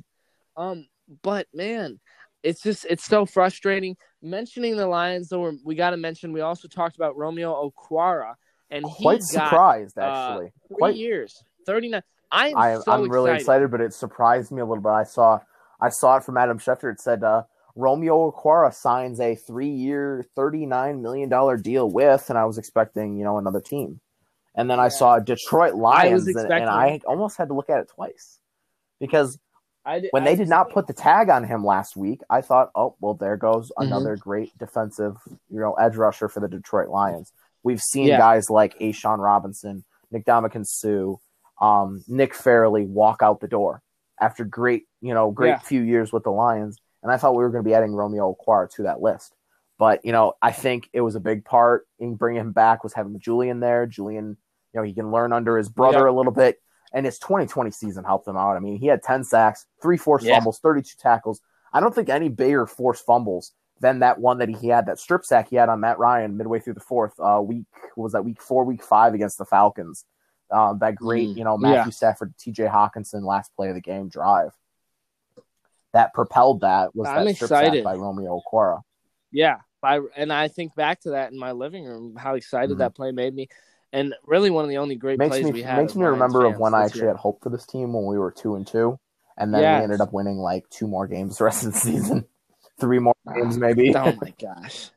Um, but man, it's just it's so frustrating. Mentioning the Lions, though, we're- got to mention we also talked about Romeo Okwara, and Quite he got surprised, uh, actually. three Quite years, thirty nine. I am I am so I'm really excited, but it surprised me a little bit. I saw I saw it from Adam Schefter. It said uh, Romeo Okwara signs a three-year, thirty-nine million dollar deal with, and I was expecting you know another team, and then I saw Detroit Lions, and, and I almost had to look at it twice because I did, when I they did not put the tag on him last week, I thought, oh well, there goes Mhm. another great defensive, you know, edge rusher for the Detroit Lions. We've seen Yeah. guys like A'Shawn Robinson, Nick Sue, um, Nick Fairley walk out the door after great, you know, great Yeah. few years with the Lions, and I thought we were going to be adding Romeo Okwara to that list. But you know, I think it was a big part in bringing him back was having Julian there. Julian, you know, he can learn under his brother Yeah. a little bit and his 2020 season helped him out. I mean, he had 10 sacks, three forced Yeah. fumbles, 32 tackles. I don't think any bigger forced fumbles than that one that he had, that strip sack he had on Matt Ryan midway through the fourth uh, week. What was that week four, week five against the Falcons? Um, that great, Mm, you know, Matthew yeah. Stafford, TJ Hockenson last play of the game drive. That propelled that was I'm that strip excited. by Romeo Okwara. Yeah, I, and I think back to that in my living room, how excited Mhm. that play made me, and really one of the only great makes plays me we had. makes me remember of when I actually year. had hope for this team when we were two and two, and then Yes. we ended up winning like two more games the rest of the season, <laughs> three more games maybe. oh my gosh,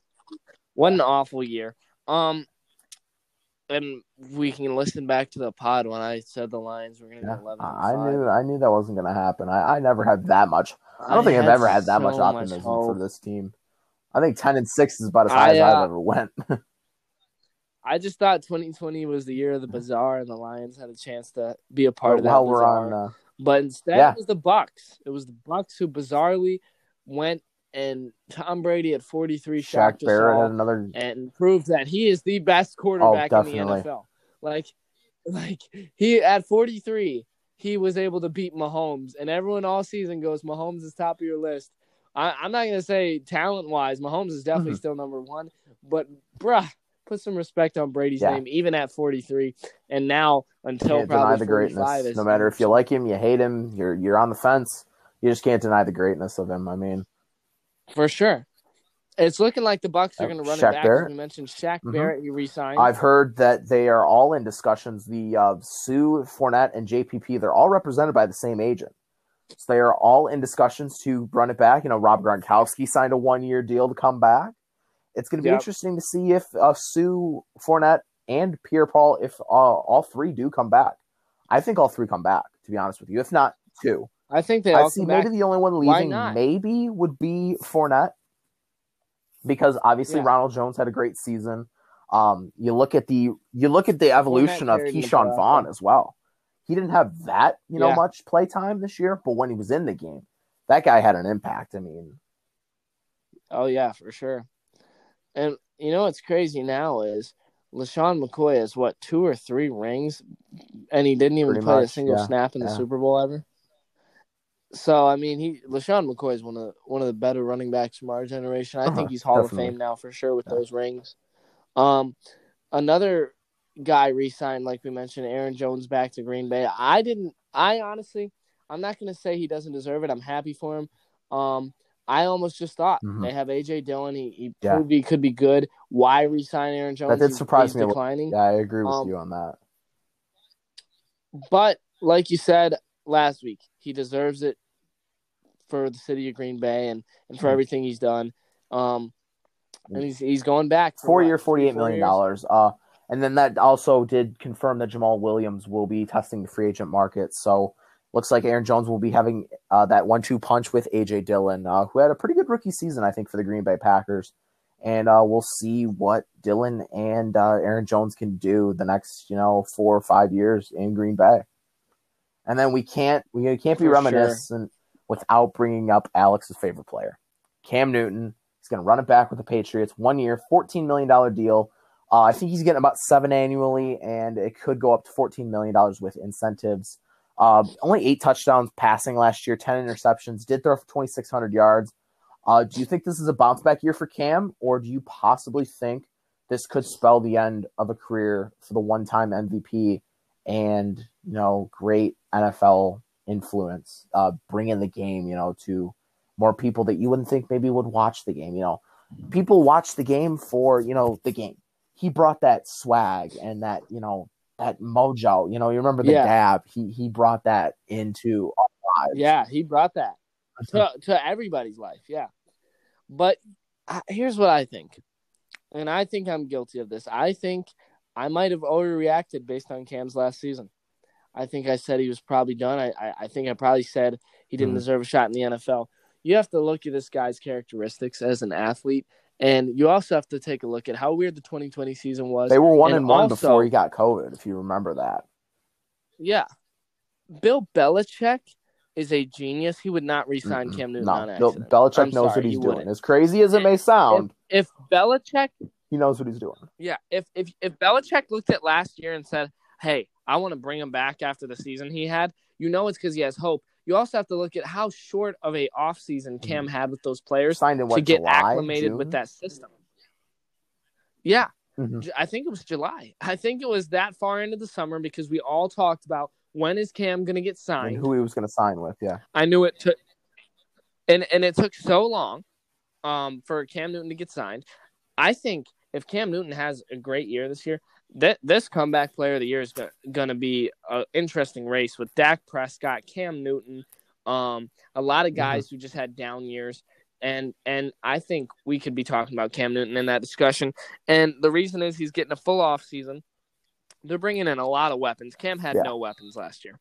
what an awful year. Um, and we can listen back to the pod when I said the Lions were going to Yeah, go eleven. I knew I knew that wasn't going to happen. I, I never had that much. I don't think I've ever had that much so optimism for this team. I think ten and six is about as high I, as uh, I've ever went. <laughs> I just thought 2020 was the year of the bazaar, and the Lions had a chance to be a part of that While we're bazaar. on, uh, But instead, Yeah. it was the Bucs. It was the Bucs who bizarrely went and Tom Brady at 43 Shaq Barrett had another. and proved that he is the best quarterback in the. NFL. Like, <laughs> like he at 43, he was able to beat Mahomes, and everyone all season goes, Mahomes is top of your list. I, I'm not gonna say talent wise, Mahomes is definitely Mhm. still number one, but bruh, put some respect on Brady's Yeah. name, even at 43, and now until Can't probably the greatness. is No matter if you like him, you hate him, you're you're on the fence. You just can't deny the greatness of him. I mean, For sure. It's looking like the Bucs are going to run Shaq it back. Barrett. We mentioned Shaq Mhm. Barrett. He resigned. I've heard that they are all in discussions. The uh, Sue Fournette and JPP, they're all represented by the same agent. So they are all in discussions to run it back. You know, Rob Gronkowski signed a one year deal to come back. It's going to be Yep. interesting to see if uh, Sue Fournette and Pierre Paul, if uh, all three do come back. I think all three come back, to be honest with you. If not two, I think they I see maybe the only one leaving maybe would be Fournette because obviously Yeah. Ronald Jones had a great season. Um, you look at the you look at the evolution of Ke'Shawn. Vaughn as well. He didn't have that you know Yeah. much play time this year, but when he was in the game, that guy had an impact. I mean, Oh yeah, for sure. And you know what's crazy now is LeSean McCoy has what two or three rings, and he didn't even play a single yeah, snap in the. Super Bowl ever. So I mean, he LeSean McCoy is one of one of the better running backs from our generation. I Uh-huh, think he's Hall definitely. of Fame now for sure with Yeah. those rings. Um, another guy re-signed, like we mentioned, Aaron Jones back to Green Bay. I didn't. I honestly, I'm not going to say he doesn't deserve it. I'm happy for him. Um, I almost just thought Mhm. they have AJ Dillon. He, he Yeah. proved he could be good. Why re-sign Aaron Jones? That did surprise me declining. Yeah, I agree with Um, you on that. But like you said last week, he deserves it for the city of Green Bay and, and for Mhm. everything he's done. Um, and he's he's going back for Four year, forty eight million dollars. Uh, and then that also did confirm that Jamaal Williams will be testing the free agent market. So looks like Aaron Jones will be having uh, that one two punch with AJ Dillon, uh, who had a pretty good rookie season, I think, for the Green Bay Packers. And uh, we'll see what Dillon and uh, Aaron Jones can do the next, you know, four or five years in Green Bay. And then we can't we can't be For reminiscent without bringing up Alex's favorite player, Cam Newton. He's going to run it back with the Patriots. One year, $14 million deal. Uh, I think he's getting about seven annually, and it could go up to $14 million with incentives. Uh, only eight touchdowns passing last year, 10 interceptions, did throw for 2,600 yards. Uh, do you think this is a bounce back year for Cam, or do you possibly think this could spell the end of a career for the one time MVP and, you know, great NFL influence, uh, bringing the game, you know, to more people that you wouldn't think maybe would watch the game. You know, people watch the game for you know the game. He brought that swag and that you know that mojo. You know, you remember the Yeah. dab. He he brought that into our lives. Yeah, he brought that <laughs> to to everybody's life. Yeah, but uh, here's what I think, and I think I'm guilty of this. I think I might have overreacted based on Cam's last season. I think I said he was probably done. I I, I think I probably said he didn't Mhm. deserve a shot in the NFL. You have to look at this guy's characteristics as an athlete, and you also have to take a look at how weird the 2020 season was. They were one And and one also- before he got COVID, if you remember that. Yeah, Bill Belichick is a genius. He would not resign. Cam Newton no, on Bill, accident. Belichick I'm knows sorry, what he's he doing. wouldn't. As crazy as it may sound, If Belichick he knows what he's doing. Yeah, if if if Belichick looked at last year and said, "Hey, I want to bring him back after the season he had," you know it's because he has hope. You also have to look at how short of a offseason Cam had with those players Signed in what to get July, acclimated June? with that system. Yeah, Mhm. J- I think it was July. I think it was that far into the summer because we all talked about when is Cam going to get and signed. who he was going to sign with. Yeah, I knew it took, and and it took so long, um, for Cam Newton to get signed. I think if Cam Newton has a great year this year, that this comeback player of the year is going to be an interesting race with Dak Prescott, Cam Newton, um, a lot of guys who just had down years. And and I think we could be talking about Cam Newton in that discussion. And the reason is he's getting a full off season. They're bringing in a lot of weapons. Cam had Yeah. no weapons last year.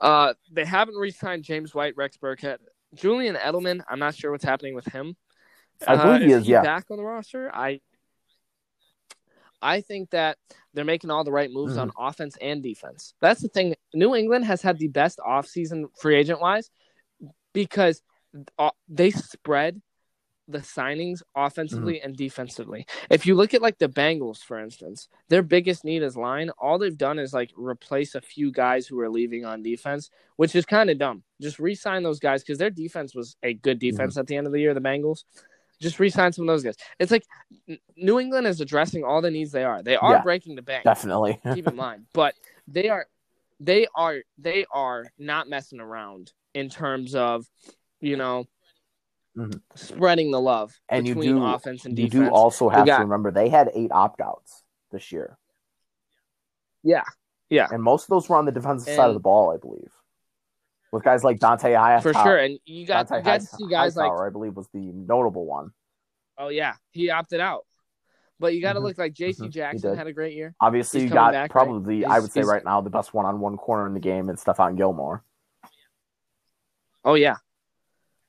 Uh, they haven't re-signed James White, Rex Burkhead, Julian Edelman. I'm not sure what's happening with him. I Uh, believe he is, yeah. back on the roster. I I think that they're making all the right moves on Mm-hmm. offense and defense. That's the thing. New England has had the best offseason free agent wise because uh, they spread the signings offensively Mm-hmm. and defensively. If you look at like the Bengals, for instance, their biggest need is line. All they've done is like replace a few guys who are leaving on defense, which is kind of dumb. Just re-sign those guys because their defense was a good Mm-hmm. defense at the end of the year. The Bengals, just re-sign some of those guys. It's like New England is addressing all the needs they are. They are Yeah. breaking the bank definitely. <laughs> keep in mind. But they are they are they are not messing around in terms of, you know, Mhm. spreading the love And you between do- offense and defense. you do also have got- to remember they had eight opt outs this year, yeah. Yeah. and most of those were on the defensive side of the ball, I believe, with guys like Dante Hightower. For sure. And you got Dante you got to see guys like I believe, was the notable one. oh yeah, he opted out. But you got to Mhm. look like J.C. Mhm. Jackson had a great year. Obviously, He's you got back, probably, right? I would say right now, the best one-on-one corner in the game is Stephon Gilmore. Oh yeah.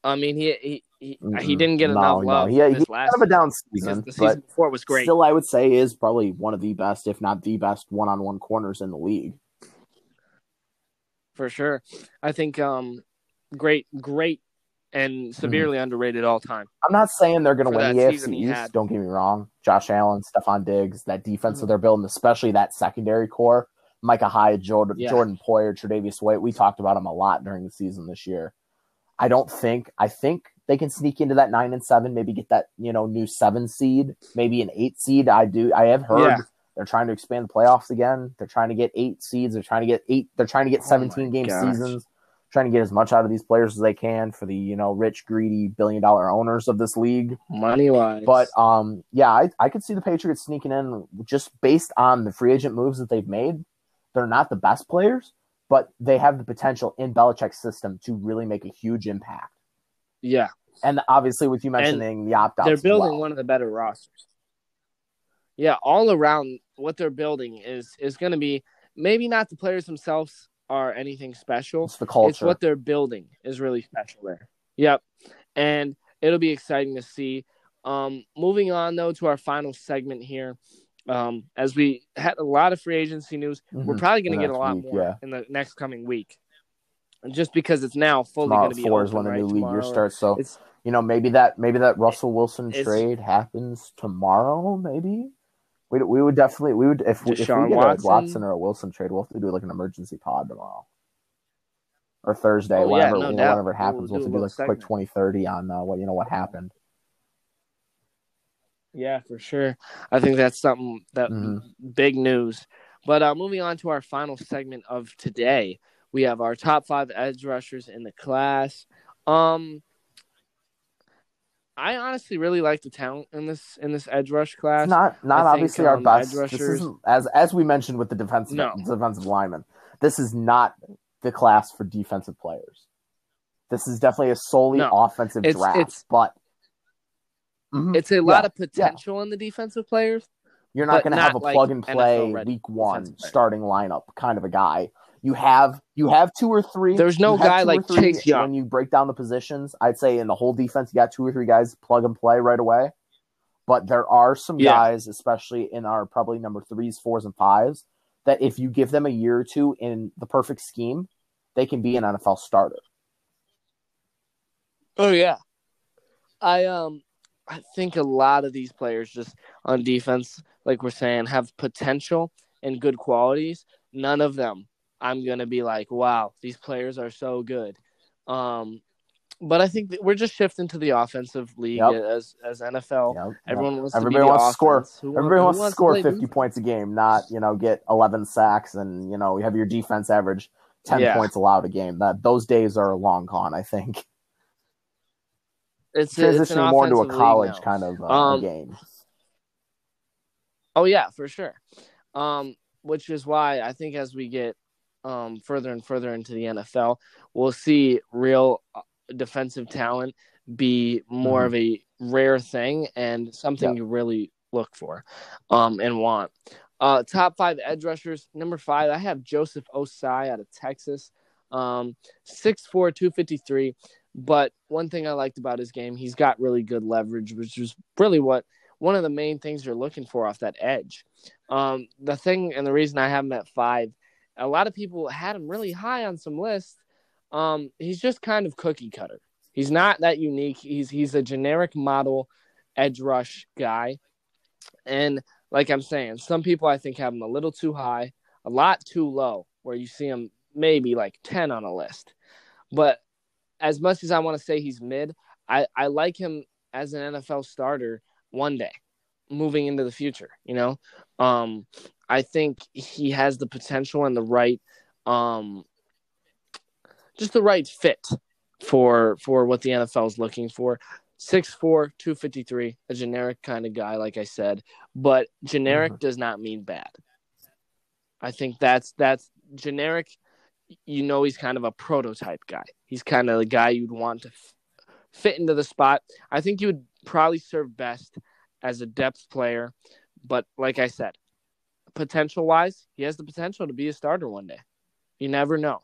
I mean, he he he, he Mm-mm. didn't get No, enough no. love He had, this he last kind of a down season, the season before was great. still, I would say is probably one of the best, if not the best, one-on-one corners in the league. For sure. I think um great great and severely mm-hmm. underrated all time. I'm not saying they're going to win the AFC East. Don't get me wrong. Josh Allen, Stefon Diggs, that defense mm-hmm. that they're building, especially that secondary core, Micah Hyde, Jordan, yeah. Jordan Poyer, Tre'Davious White. We talked about them a lot during the season this year. I don't think. I think they can sneak into that nine and seven, maybe get that you know new seven seed, maybe an eight seed. I do. I have heard yeah. They're trying to expand the playoffs again. They're trying to get eight seeds. They're trying to get eight. They're trying to get oh seventeen game gosh. seasons trying to get as much out of these players as they can for the you know rich, greedy, billion dollar owners of this league, money wise. But um, yeah, I I could see the Patriots sneaking in just based on the free agent moves that they've made. They're not the best players, but they have the potential in Belichick's system to really make a huge impact. Yeah, and obviously with you mentioning and the opt out, they're building well. one of the better rosters. Yeah, all around what they're building is is going to be maybe not the players themselves are anything special. It's the culture. It's what they're building is really special there. Yep. And it'll be exciting to see. Um, moving on though to our final segment here. Um, as we had a lot of free agency news, mm-hmm. we're probably going to get a lot week, more yeah. in the next coming week, just because it's now fully going to be four is when the new league year starts. So you know maybe that maybe that Russell Wilson trade happens tomorrow. Maybe we we would definitely we would if, if we get Watson. a Watson or a Wilson trade, we'll have to do like an emergency pod tomorrow or Thursday, oh, whenever yeah, no whenever happens. We'll, we'll have to do like a quick 20, on uh, what you know what happened. Yeah, for sure. I think that's something that mm-hmm. big news. But uh, moving on to our final segment of today, we have our top five edge rushers in the class. Um, I honestly really like the talent in this in this edge rush class. not not obviously our um, best. This isn't, as as we mentioned with the defensive no. defensive lineman. This is not the class for defensive players. This is definitely a solely no. offensive it's, draft. It's, but mm-hmm, it's a lot yeah, of potential yeah. in the defensive players. You're not going to have a plug and play week one starting lineup kind of a guy you have you have two or three. There's no guy like Chase Young. When you break down the positions, I'd say in the whole defense, you got two or three guys plug and play right away. But there are some yeah. guys, especially in our probably number threes, fours, and fives, that if you give them a year or two in the perfect scheme, they can be an NFL starter. Oh yeah, I um I think a lot of these players just on defense, like we're saying, have potential and good qualities. None of them I'm gonna be like, wow, these players are so good. Um, but I think we're just shifting to the offensive league yep. as as NFL. Yep. Everyone wants everybody to wants to score. Who, everybody wants, wants to score fifty defense? points a game, not you know get eleven sacks and you know you have your defense average ten yeah. points allowed a game. That those days are long gone. I think. It's transitioning it's more into a college kind of uh, um, game. Oh yeah, for sure. Um, which is why I think as we get um, further and further into the NFL, we'll see real uh, defensive talent be more mm-hmm. of a rare thing and something yep. you really look for um, and want. Uh, top five edge rushers. Number five, I have Joseph Ossai out of Texas. Um, 6'4, 253. But one thing I liked about his game, he's got really good leverage, which is really what one of the main things you're looking for off that edge. Um, the thing and the reason I have him at five a lot of people had him really high on some lists. Um, he's just kind of cookie cutter. He's not that unique. He's he's a generic model edge rush guy. And like I'm saying, some people I think have him a little too high, a lot too low, where you see him maybe like 10 on a list. But as much as I want to say he's mid, I, I like him as an NFL starter one day moving into the future, you know? Um, I think he has the potential and the right, um, just the right fit for for what the NFL is looking for. 6'4", 253, a generic kind of guy, like I said, but generic mm-hmm. does not mean bad. I think that's that's generic. You know, he's kind of a prototype guy. He's kind of the guy you'd want to f- fit into the spot. I think you would probably serve best as a depth player, but like I said, potential wise, he has the potential to be a starter one day. You never know.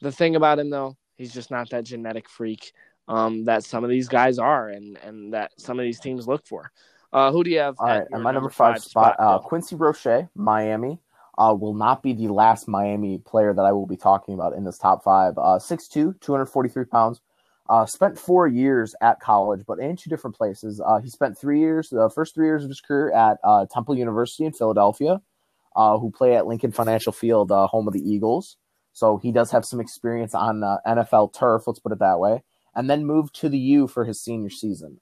The thing about him though, he's just not that genetic freak um, that some of these guys are, and and that some of these teams look for. Uh, who do you have? All right, and my number five, five spot, uh, Quincy Roche, Miami. Uh, will not be the last Miami player that I will be talking about in this top five. Uh, 6'2", 243 pounds. Uh, spent four years at college, but in two different places. Uh, he spent three years, the first three years of his career at uh, Temple University in Philadelphia, uh, who play at Lincoln Financial Field, uh, home of the Eagles. So he does have some experience on uh, NFL turf, let's put it that way. And then moved to the U for his senior season.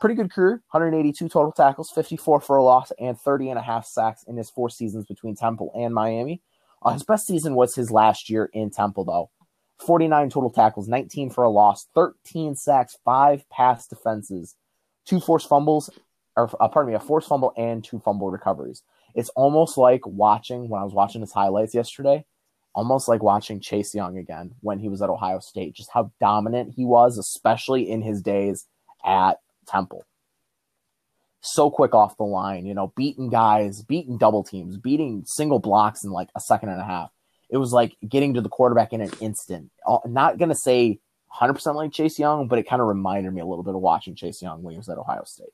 pretty good career, 182 total tackles, 54 for a loss, and 30 and a half sacks in his four seasons between Temple and Miami. his best season was his last year in Temple, though. 49 total tackles, 19 for a loss, 13 sacks, five pass defenses, two forced fumbles, or uh, pardon me, a forced fumble and two fumble recoveries. It's almost like watching when I was watching his highlights yesterday, almost like watching Chase Young again when he was at Ohio State, just how dominant he was, especially in his days at Temple. So quick off the line, you know, beating guys, beating double teams, beating single blocks in like a second and a half it was like getting to the quarterback in an instant. Uh, not going to say 100% like Chase Young, but it kind of reminded me a little bit of watching Chase Young when he was at Ohio State.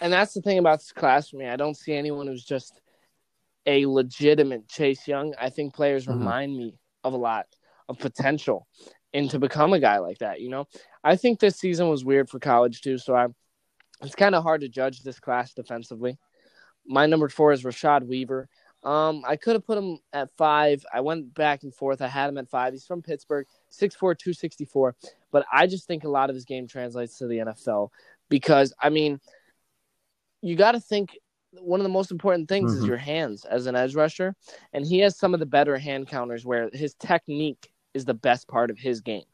And that's the thing about this class for me. I don't see anyone who's just a legitimate Chase Young. I think players mm-hmm. remind me of a lot of potential and to become a guy like that, you know? I think this season was weird for college too, so I it's kind of hard to judge this class defensively. My number four is Rashad Weaver. Um, I could have put him at five. I went back and forth. I had him at five. He's from Pittsburgh, 6'4, 264. But I just think a lot of his game translates to the NFL because, I mean, you got to think one of the most important things mm-hmm. is your hands as an edge rusher. And he has some of the better hand counters where his technique is the best part of his game.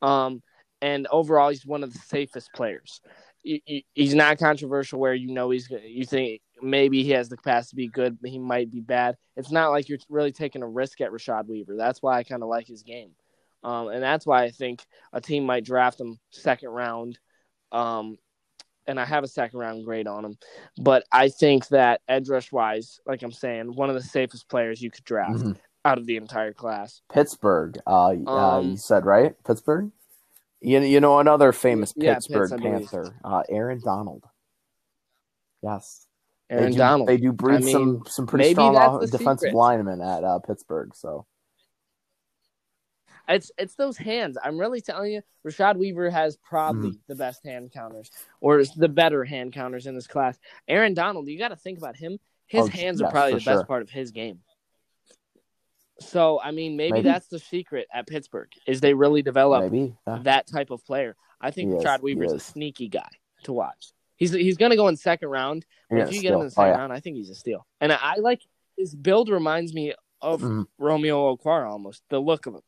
Um, and overall, he's one of the safest players he's not controversial where you know he's you think maybe he has the capacity to be good, but he might be bad. It's not like you're really taking a risk at Rashad Weaver. That's why I kind of like his game, um, and that's why I think a team might draft him second round. Um, and I have a second round grade on him, but I think that edge rush wise, like I'm saying, one of the safest players you could draft mm-hmm. out of the entire class. Pittsburgh, uh, um, uh, you said right? Pittsburgh. You you know another famous yeah, Pittsburgh Pitts, Panther, uh, Aaron Donald. Yes, Aaron they do, Donald. They do breed I mean, some some pretty strong defensive secret. linemen at uh, Pittsburgh. So it's it's those hands. I'm really telling you, Rashad Weaver has probably mm-hmm. the best hand counters or the better hand counters in this class. Aaron Donald, you got to think about him. His oh, hands yes, are probably the sure. best part of his game. So I mean, maybe, maybe, that's the secret at Pittsburgh is they really develop. That type of player. I think yes, Chad Weaver is a sneaky guy to watch. He's he's going to go in second round. But if you get him in the second oh, yeah. round, I think he's a steal. And I, I like his build reminds me of mm-hmm. Romeo Okwara almost the look of him.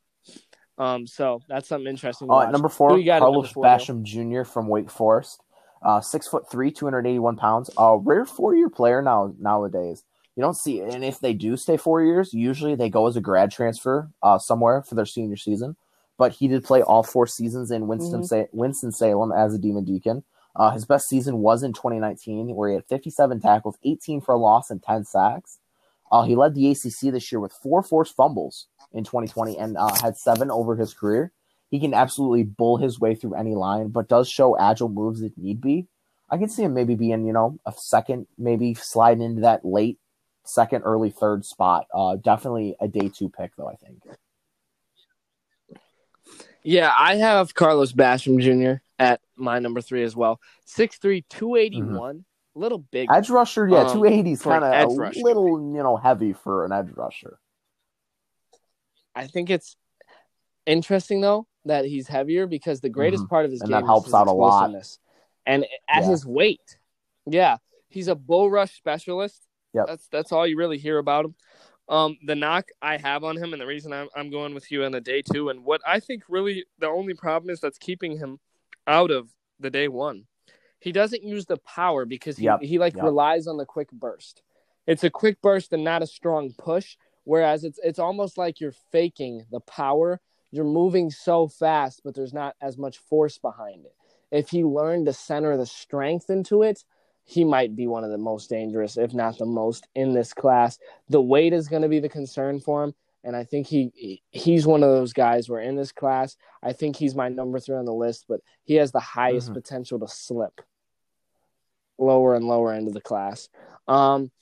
Um, so that's something interesting. Number four, Carlos four, Basham Jr. from Wake Forest, uh, six foot three, two hundred eighty one pounds. A rare four year player now nowadays. You don't see, and if they do stay four years, usually they go as a grad transfer uh, somewhere for their senior season. But he did play all four seasons in Winston mm-hmm. Winston Salem as a Demon Deacon. Uh, his best season was in 2019, where he had 57 tackles, 18 for a loss, and 10 sacks. Uh, he led the ACC this year with four forced fumbles in 2020 and uh, had seven over his career. He can absolutely bull his way through any line, but does show agile moves if need be. I can see him maybe being, you know, a second, maybe sliding into that late second, early third spot. Uh, definitely a day two pick, though. I think. Yeah, I have Carlos Basham Jr. at my number three as well. 6'3", 281. Mm-hmm. little big. Edge rusher, yeah, um, 280 is kind of a rusher. little, you know, heavy for an edge rusher. I think it's interesting though that he's heavier because the greatest mm-hmm. part of his and game that helps out a lot. And at yeah. his weight, yeah, he's a bull rush specialist. Yeah, that's that's all you really hear about him. Um, the knock I have on him, and the reason I'm I'm going with you on the day two, and what I think really the only problem is that's keeping him out of the day one. He doesn't use the power because he yep. he like yep. relies on the quick burst. It's a quick burst and not a strong push. Whereas it's it's almost like you're faking the power. You're moving so fast, but there's not as much force behind it. If he learned to center the strength into it, he might be one of the most dangerous, if not the most, in this class. The weight is going to be the concern for him, and I think he he's one of those guys where in this class, I think he's my number three on the list, but he has the highest mm-hmm. potential to slip lower and lower end of the class. Um,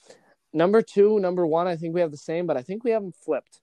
number two, number one, I think we have the same, but I think we have them flipped.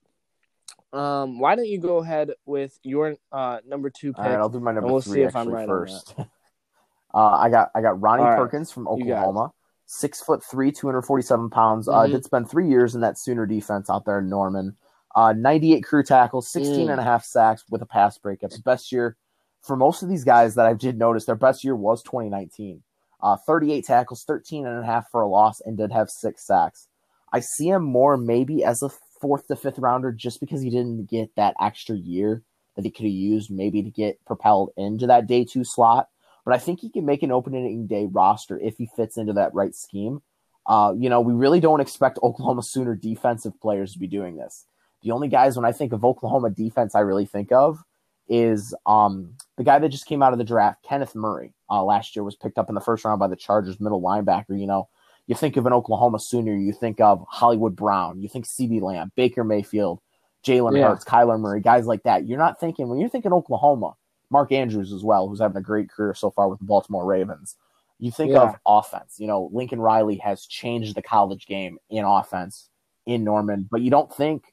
Um, why don't you go ahead with your uh number two pick? All right, I'll do my number we'll three see if I'm actually right first. <laughs> uh, I got I got Ronnie right. Perkins from You got it. Oklahoma, six foot three, two hundred forty seven pounds. Uh, Mhm. did spend three years in that Sooner defense out there in Norman. Uh, 98 crew tackles, 16 Mm. and a half sacks with a pass breakup. Best year for most of these guys that I did notice, their best year was 2019. Uh, 38 tackles, 13 and a half for a loss, and did have six sacks. I see him more maybe as a fourth to fifth rounder just because he didn't get that extra year that he could have used maybe to get propelled into that day two slot. But I think he can make an opening day roster if he fits into that right scheme. Uh, you know, we really don't expect <laughs> Oklahoma Sooner defensive players to be doing this. The only guys when I think of Oklahoma defense I really think of is um, the guy that just came out of the draft, Kenneth Murray. Uh, last year was picked up in the first round by the Chargers middle linebacker. You know, you think of an Oklahoma Sooner, you think of Hollywood Brown, you think CeeDee Lamb, Baker Mayfield, Jalen Yeah. Hurts, Kyler Murray, guys like that. You're not thinking when you're thinking Oklahoma, Mark Andrews as well, who's having a great career so far with the Baltimore Ravens. You think Yeah. of offense. You know, Lincoln Riley has changed the college game in offense in Norman, but you don't think.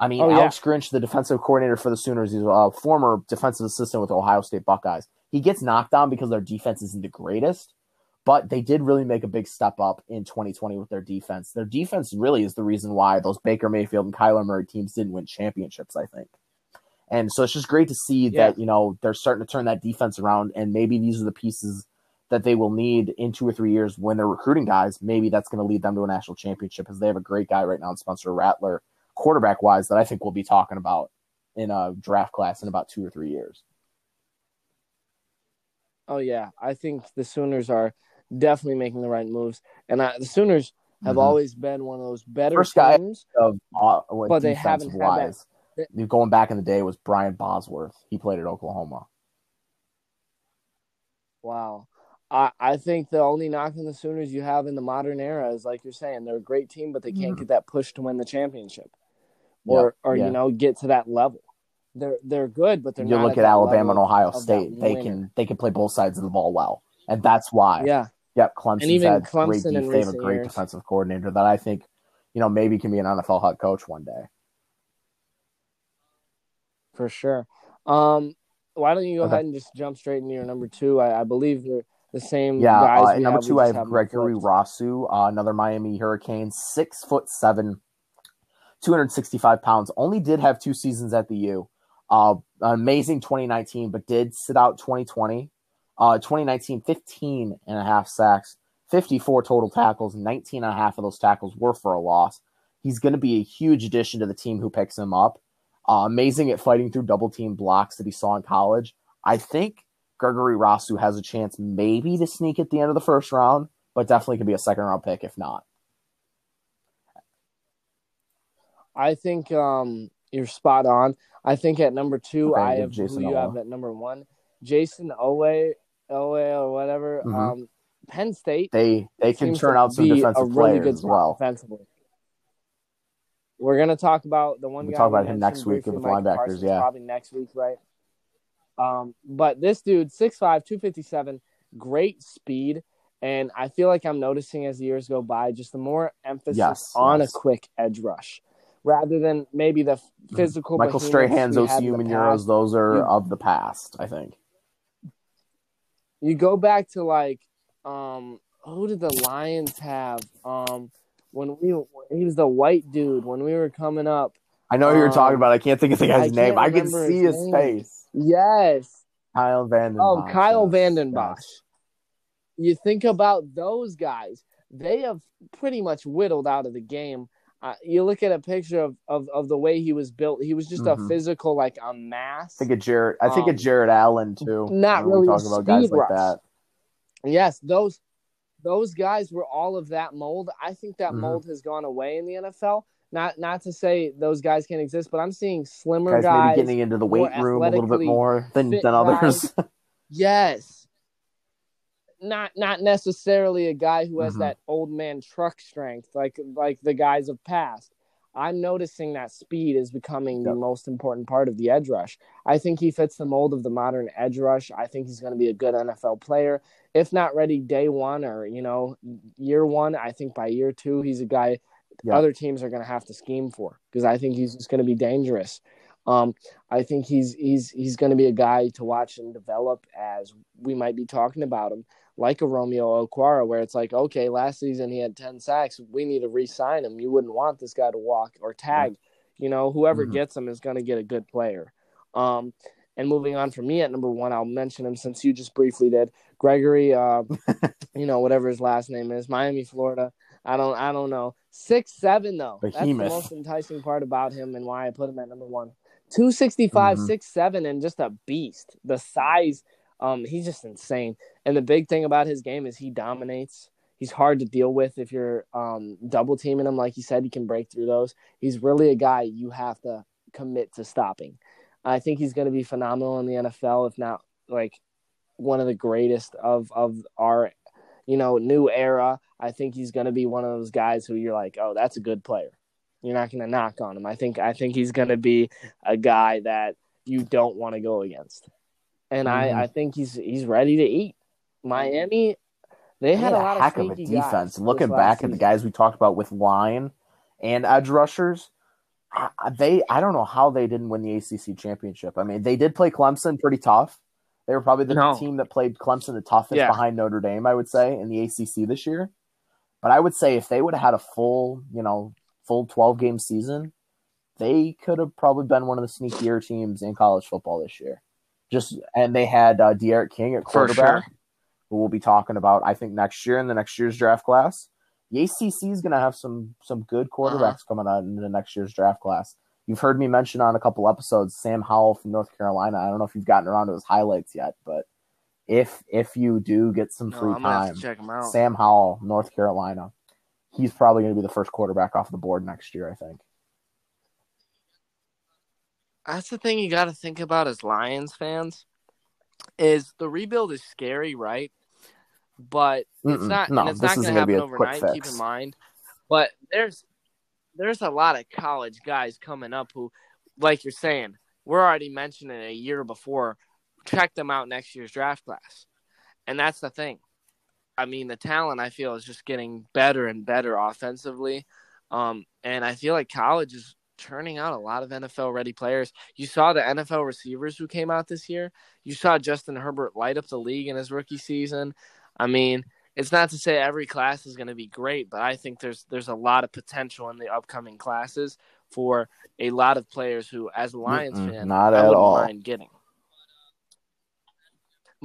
I mean, Oh, yeah. Alex Grinch, the defensive coordinator for the Sooners, he's a uh, former defensive assistant with Ohio State Buckeyes. He gets knocked down because their defense isn't the greatest, but they did really make a big step up in 2020 with their defense. Their defense really is the reason why those Baker Mayfield and Kyler Murray teams didn't win championships, I think. And so it's just great to see Yeah. that, you know, they're starting to turn that defense around and maybe these are the pieces that they will need in two or three years when they're recruiting guys. Maybe that's going to lead them to a national championship because they have a great guy right now in Spencer Rattler, quarterback wise, that I think we'll be talking about in a draft class in about two or three years. Oh yeah, I think the Sooners are definitely making the right moves, and I, the Sooners have Mhm. always been one of those better First guy- teams. Of, uh, But they haven't defensive had that- going back in the day was Brian Bosworth. He played at Oklahoma. Wow. I, I think the only knock on the Sooners you have in the modern era is like you're saying, they're a great team, but they can't Mhm. get that push to win the championship. Or or yeah. you know, get to that level. They're they're good, but they're you not look at that Alabama and Ohio State; they winner. can they can play both sides of the ball well, and that's why. Yeah. Yep, Clemson's And even had great Clemson in they have a great years. defensive coordinator that I think, you know, maybe can be an NFL head coach one day. For sure. Um why don't you go Okay. ahead and just jump straight into your number two? I, I believe they're the same Yeah, guys. uh, number have, two, I have Gregory. Rousseau, uh, another Miami Hurricane, six foot seven, 265 pounds. Only did have two seasons at the U. Uh, amazing 2019, but did sit out 2020. Uh, 2019, 15 and a half sacks, 54 total tackles, 19 and a half of those tackles were for a loss. He's going to be a huge addition to the team who picks him up. Uh, amazing at fighting through double team blocks that he saw in college. I think Gregory Rousseau has a chance maybe to sneak at the end of the first round, but definitely could be a second round pick if not. I think um, you're spot on. I think at number two, Okay, I have Jason who you Owe. have at number one, Jayson Oweh, Owe or whatever. Mhm. Um, Penn State They they can turn out some defensive really players good as well. offensively. We're gonna talk about the one We'll talk about him next week with linebackers, Parsons, yeah. probably next week, right? Um, but this dude, 6'5", 257, great speed, and I feel like I'm noticing as the years go by, just the more emphasis Yes, on yes. a quick edge rush, rather than maybe the physical. Michael Strahan's we had in OCU past. those are You- of the past, I think. You go back to like, um, who did the Lions have? Um, when we he was the white dude when we were coming up. I know who you're Um, talking about. I can't think of the I guy's name. I can see his his face. Yes. Kyle Vanden. Oh, Kyle Vanden. Bosch. You think about those guys; they have pretty much whittled out of the game. Uh, you look at a picture of, of, of the way he was built. He was just Mhm. a physical, like a mass. I think of Jared. I think Um, of Jared Allen too. not really we a talk about guys speed like that. Yes, those those guys were all of that mold. I think that Mhm. mold has gone away in the NFL. Not not to say those guys can't exist, but I'm seeing slimmer Guys, guys. maybe getting into the weight room a little bit more than, than others. Yes. Not not necessarily a guy who has Mhm. that old man truck strength like like the guys of past. I'm noticing that speed is becoming the most important part of the edge rush. I think he fits the mold of the modern edge rush. I think he's going to be a good NFL player. If not ready day one or, you know, year one, I think by year two, he's a guy Yeah. other teams are going to have to scheme for because I think he's just going to be dangerous. Um, I think he's he's he's going to be a guy to watch and develop as we might be talking about him, like a Romeo Okwara, where it's like, okay, last season he had ten sacks, we need to re-sign him. You wouldn't want this guy to walk or tag. You know, whoever Mhm. gets him is going to get a good player. Um, and moving on from me at number one, I'll mention him since you just briefly did. Gregory, uh, <laughs> you know, whatever his last name is, Miami, Florida. I don't, I don't know. Six seven though. That's the most enticing part about him and why I put him at number one. 265, Mhm. six seven, and just a beast. The size, um, he's just insane. And the big thing about his game is he dominates. He's hard to deal with if you're um, double teaming him. Like you said, he can break through those. He's really a guy you have to commit to stopping. I think he's going to be phenomenal in the NFL, if not like one of the greatest of of our, you know, new era. I think he's going to be one of those guys who you're like, oh, that's a good player. You're not going to knock on him. I think I think he's going to be a guy that you don't want to go against, and Mhm. I I think he's he's ready to eat. Miami, they They had a lot heck of of a defense. Looking back at the guys we talked about with line and edge rushers, I- they I don't know how they didn't win the ACC championship. I mean, they did play Clemson pretty tough. They were probably the No. team that played Clemson the toughest Yeah. behind Notre Dame, I would say, in the ACC this year. But I would say if they would have had a full, you know, full 12 game season, they could have probably been one of the sneakier teams in college football this year. Just and they had uh, D'Eriq King at quarterback, sure. who we'll be talking about, I think, next year in the next year's draft class. The ACC is going to have some some good quarterbacks coming out in the next year's draft class. You've heard me mention on a couple episodes Sam Howell from North Carolina. I don't know if you've gotten around to his highlights yet, but if if you do get some free have time, check him out. Sam Howell, North Carolina, he's probably going to be the first quarterback off the board next year. I think. That's the thing you got to think about as Lions fans is the rebuild is scary, right? But it's Mm-mm. not. No, and it's this not going to be happen a quick overnight. Keep in mind, but there's there's a lot of college guys coming up who, like you're saying, we're already mentioning a year before. Check them out next year's draft class, and that's the thing. I mean, the talent I feel is just getting better and better offensively, um, and I feel like college is churning out a lot of NFL ready players. You saw the NFL receivers who came out this year. You saw Justin Herbert light up the league in his rookie season. I mean, it's not to say every class is going to be great, but I think there's there's a lot of potential in the upcoming classes for a lot of players who, as a Lions fan, not I at all. mind getting.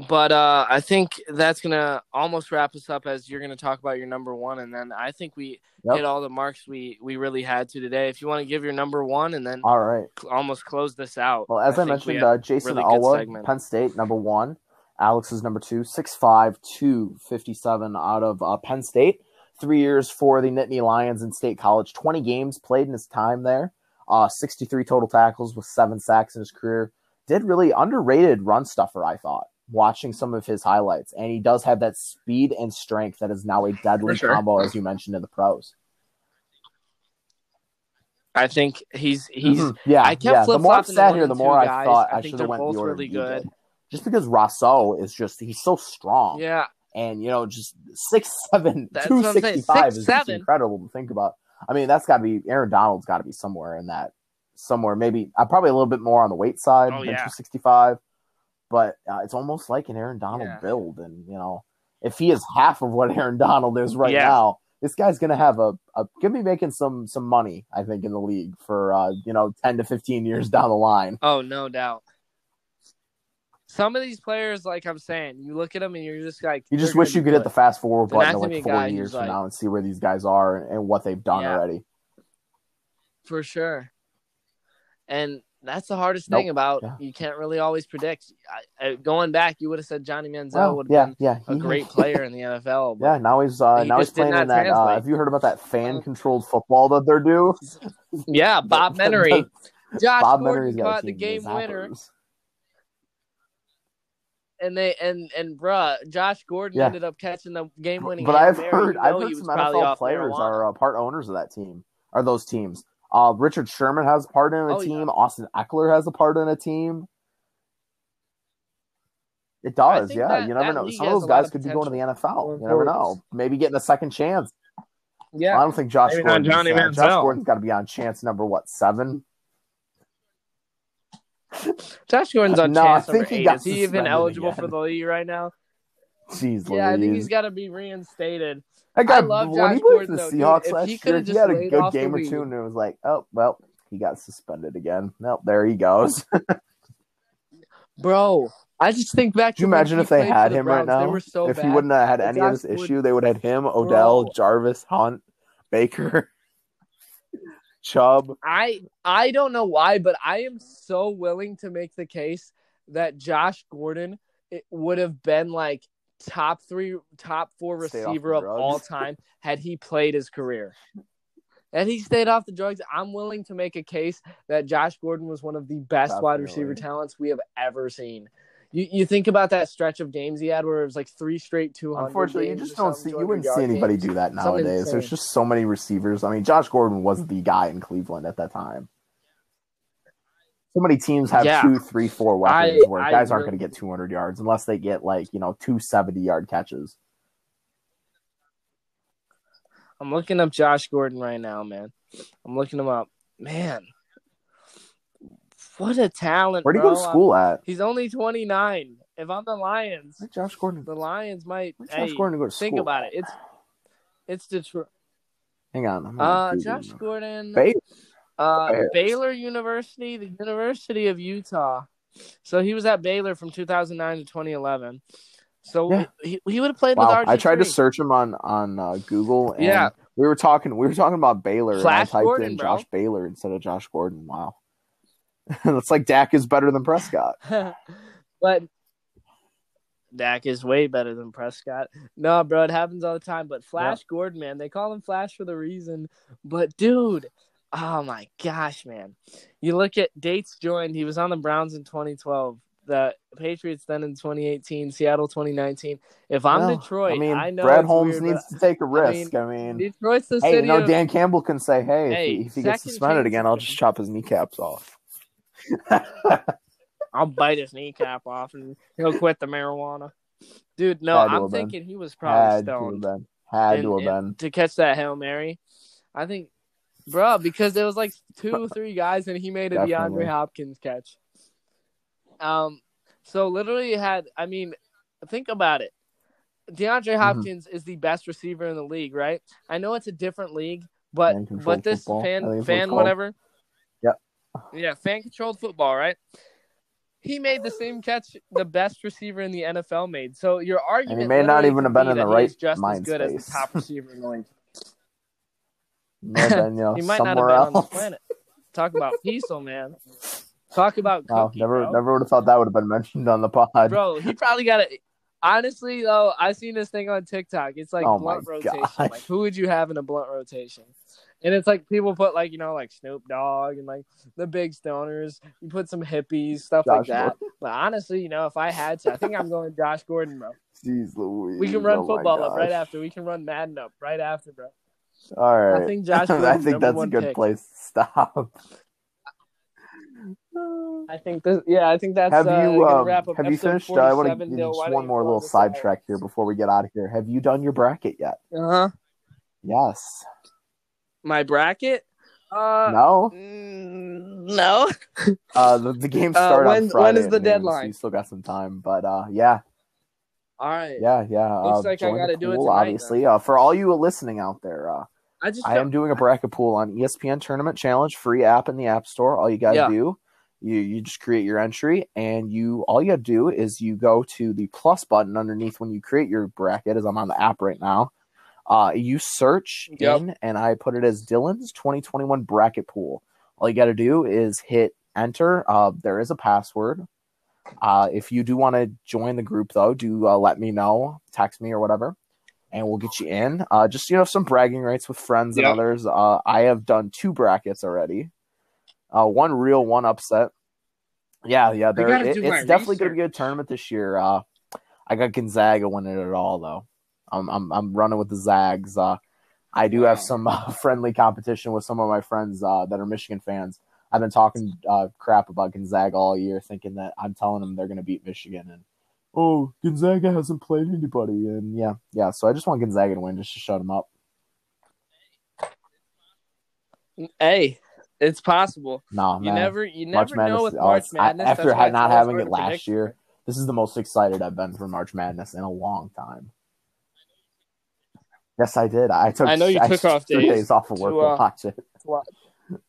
But uh, I think that's gonna almost wrap us up as you're gonna talk about your number one, and then I think we Yep. hit all the marks we we really had to today. If you want to give your number one, and then All right. cl- almost close this out. Well, as I, we mentioned, uh, Jayson really segment. Penn State, number one. Alex is number two, 6'5", 257 out of uh, Penn State. Three years for the Nittany Lions in State College. 20 games played in his time there. Uh, 63 total tackles with seven sacks in his career. Did really underrated run stuffer, I thought, watching some of his highlights. And he does have that speed and strength that is now a <laughs> deadly sure. combo, as you mentioned in the pros. I think he's he's. Mhm. yeah, I kept yeah. The more I flip-flopping sat here, the two more I thought I I, think should they're have went both the order really good. did. Just because Rousseau is just he's so strong. Yeah, and you know just six seven That's two what I'm saying. sixty five is just incredible to think about. I mean, that's got to be Aaron Donald's got to be somewhere in that somewhere. Maybe uh, probably a little bit more on the weight side Oh, than yeah. two sixty five, but uh, it's almost like an Aaron Donald Yeah. build. And you know, if he is half of what <laughs> Aaron Donald is right Yeah. now, this guy's gonna have a, a gonna be making some some money. I think in the league for uh, you know ten to fifteen years down the line. Oh, no doubt. Some of these players, like I'm saying, you look at them and you're just like, You just wish you could hit the fast forward They're button to like four years from like- now and see where these guys are and, and what they've done Yeah. already. for sure. And that's the hardest Nope. thing about Yeah. you can't really always predict. I, I, going back, you would have said Johnny Manziel Well, would have yeah, been yeah, a great <laughs> player in the NFL. Yeah, now he's uh, He now he's playing in that. Uh, have you heard about that fan controlled football that they're doing? <laughs> yeah, Bob <laughs> Menery, Josh Bob Gordon caught the game winner, and they and and bruh, Josh Gordon Yeah. ended up catching the game winning. But I've heard I've heard he some NFL players marijuana. are uh, part owners of that team. Are those teams? Uh, Richard Sherman has a part in a Oh, yeah. team. Austin Ekeler has a part in a team. It does, yeah. that- you never know. Some of those guys of could be going to the NFL. You never know. Maybe getting a second chance. Yeah, I don't think Josh Maybe not Gordon. Johnny Josh Manziel. Gordon's got to be on chance number what seven? Josh Gordon's on <laughs> No, I chance number think he eight. got Is he even eligible again. for the league right now? Jeez, Yeah, I think he's got to be reinstated. That guy, I love when Josh he for the though. Seahawks last he year, he had a good game or two, and it was like, oh well, he got suspended again. Nope, there he goes. <laughs> Bro, I just think back Could you imagine if they had the him right Browns. Now? were so if he wouldn't have had any of this Gordon- issue, they would have had him, Odell, Bro. Jarvis, Hunt, Baker, <laughs> Chubb. I I don't know why, but I am so willing to make the case that Josh Gordon it would have been like top three, top four Stayed receiver of drugs. all <laughs> time had he played his career. Had he stayed off the drugs, I'm willing to make a case that Josh Gordon was one of the best wide receiver talents we have ever seen. You you think about that stretch of games he had where it was like three straight 200 Unfortunately, you just don't see. You wouldn't see anybody games. do that nowadays. There's just so many receivers. I mean, Josh Gordon was the guy in Cleveland at that time. So many teams have Yeah. two, three, four weapons I- where I guys aren't going to get 200 yards unless they get like you know two 70 yard catches. I'm looking up Josh Gordon right now, man. I'm looking him up. Man, what a talent! Where do you go to school at? He's only 29. If I'm the Lions, Where's Josh Gordon? the Lions might. Josh hey, Gordon go to school? think about it. It's it's Detroit. Hang on. Uh, Josh Gordon. Bay- Uh, Baylor University, the University of Utah. So he was at Baylor from 2009 to 2011. So Yeah. he, he would have played Wow, with RG3. I tried to search him on on uh, Google. And Yeah. we were talking. We were talking about Baylor. Flash and I typed Gordon, in bro. Josh Baylor instead of Josh Gordon. Wow, <laughs> it's like Dak is better than Prescott. <laughs> but Dak is way better than Prescott. No, bro, it happens all the time. But Flash Gordon, man, they call him Flash for the reason. But dude, oh my gosh, man, you look at dates joined. He was on the Browns in 2012. The Patriots then in 2018, Seattle 2019. If I'm Well, Detroit, I mean, I know Brad Holmes weird, needs to take a <laughs> risk. mean, I mean, Detroit's the hey, city you know, of Dan Campbell can say, "Hey, Hey, if, he, gets suspended again, I'll just chop his kneecaps off." <laughs> I'll bite his kneecap off and he'll quit the marijuana. Dude, no, I'm have been. thinking he was probably Had to have stoned. been. Had to and- have been. to catch that hail mary. I think, bro, because there was like two, three guys, and he made a Definitely. DeAndre Hopkins catch. Um, so literally had. I mean, think about it. DeAndre Mm-hmm. Hopkins is the best receiver in the league, right? I know it's a different league, but but this football, fan fan whatever. Yeah. Yeah, fan controlled football, right? He made the same catch the best receiver in the NFL made. So your argument may not even have been in the right just as mind good as the space. top receiver in the league. May have been, you <laughs> He might not have been else. on this planet. Talk about Diesel, man. Talk about cookie, never, bro. never would have thought that would have been mentioned on the pod. Bro, he probably got it. Honestly, though, I seen this thing on TikTok. It's like Oh blunt rotation. gosh. Like, who would you have in a blunt rotation? And it's like people put like you know like Snoop Dogg and like the big stoners. You put some hippies, stuff like Josh that. But honestly, you know, if I had to, I think I'm going Josh Gordon, bro. <laughs> Jeez Louise. We can run oh football up right after. We can run Madden up right after, bro. All right. <laughs> I think Josh I think that's a good pick. place to stop. I think this. Yeah, I think that's. have uh, you gonna um, have you finished? Uh, I want to give you just one more little close us out? sidetrack here before we get out of here. Have you done your bracket yet? Uh huh. Yes. My bracket. Uh, no. mm, no. <laughs> Uh, the, the game Uh, when- on when Friday. is at the noon, so deadline? you still got some time, but uh, yeah, All right. yeah, yeah. Looks uh, like I gotta do it tonight, Obviously, uh, for all you listening out there, uh, I just. I am doing a bracket pool on ESPN Tournament Challenge, free app in the App Store. All you gotta Yeah. do, you you just create your entry, and you all you gotta do is you go to the plus button underneath when you create your bracket. As I'm on the app right now, uh, you search Yep. in, and I put it as Dylan's 2021 bracket pool. All you gotta do is hit enter. Uh, there is a password. Uh, if you do want to join the group, though, do uh, let me know, text me or whatever, and we'll get you in. Uh, just you know, some bragging rights with friends and Yep. others. Uh, I have done two brackets already. Uh, one real, one upset. Yeah, yeah, there, it- it's definitely going to be a tournament this year. Uh, I got Gonzaga winning it all, though. I'm I'm, I'm running with the Zags. Uh, I do have some <laughs> uh, friendly competition with some of my friends uh, that are Michigan fans. I've been talking uh, crap about Gonzaga all year, thinking that I'm telling them they're going to beat Michigan, and oh, Gonzaga hasn't played anybody, and yeah, yeah. So I just want Gonzaga to win, just to shut him up. Hey, it's possible. No, You man. never, you March never know with oh, March Madness. after ha- not having it last predict. year, this is the most excited I've been for March Madness in a long time. Yes, I did. I took. I know you <laughs> took took off days days off of work to, to, uh, watch it.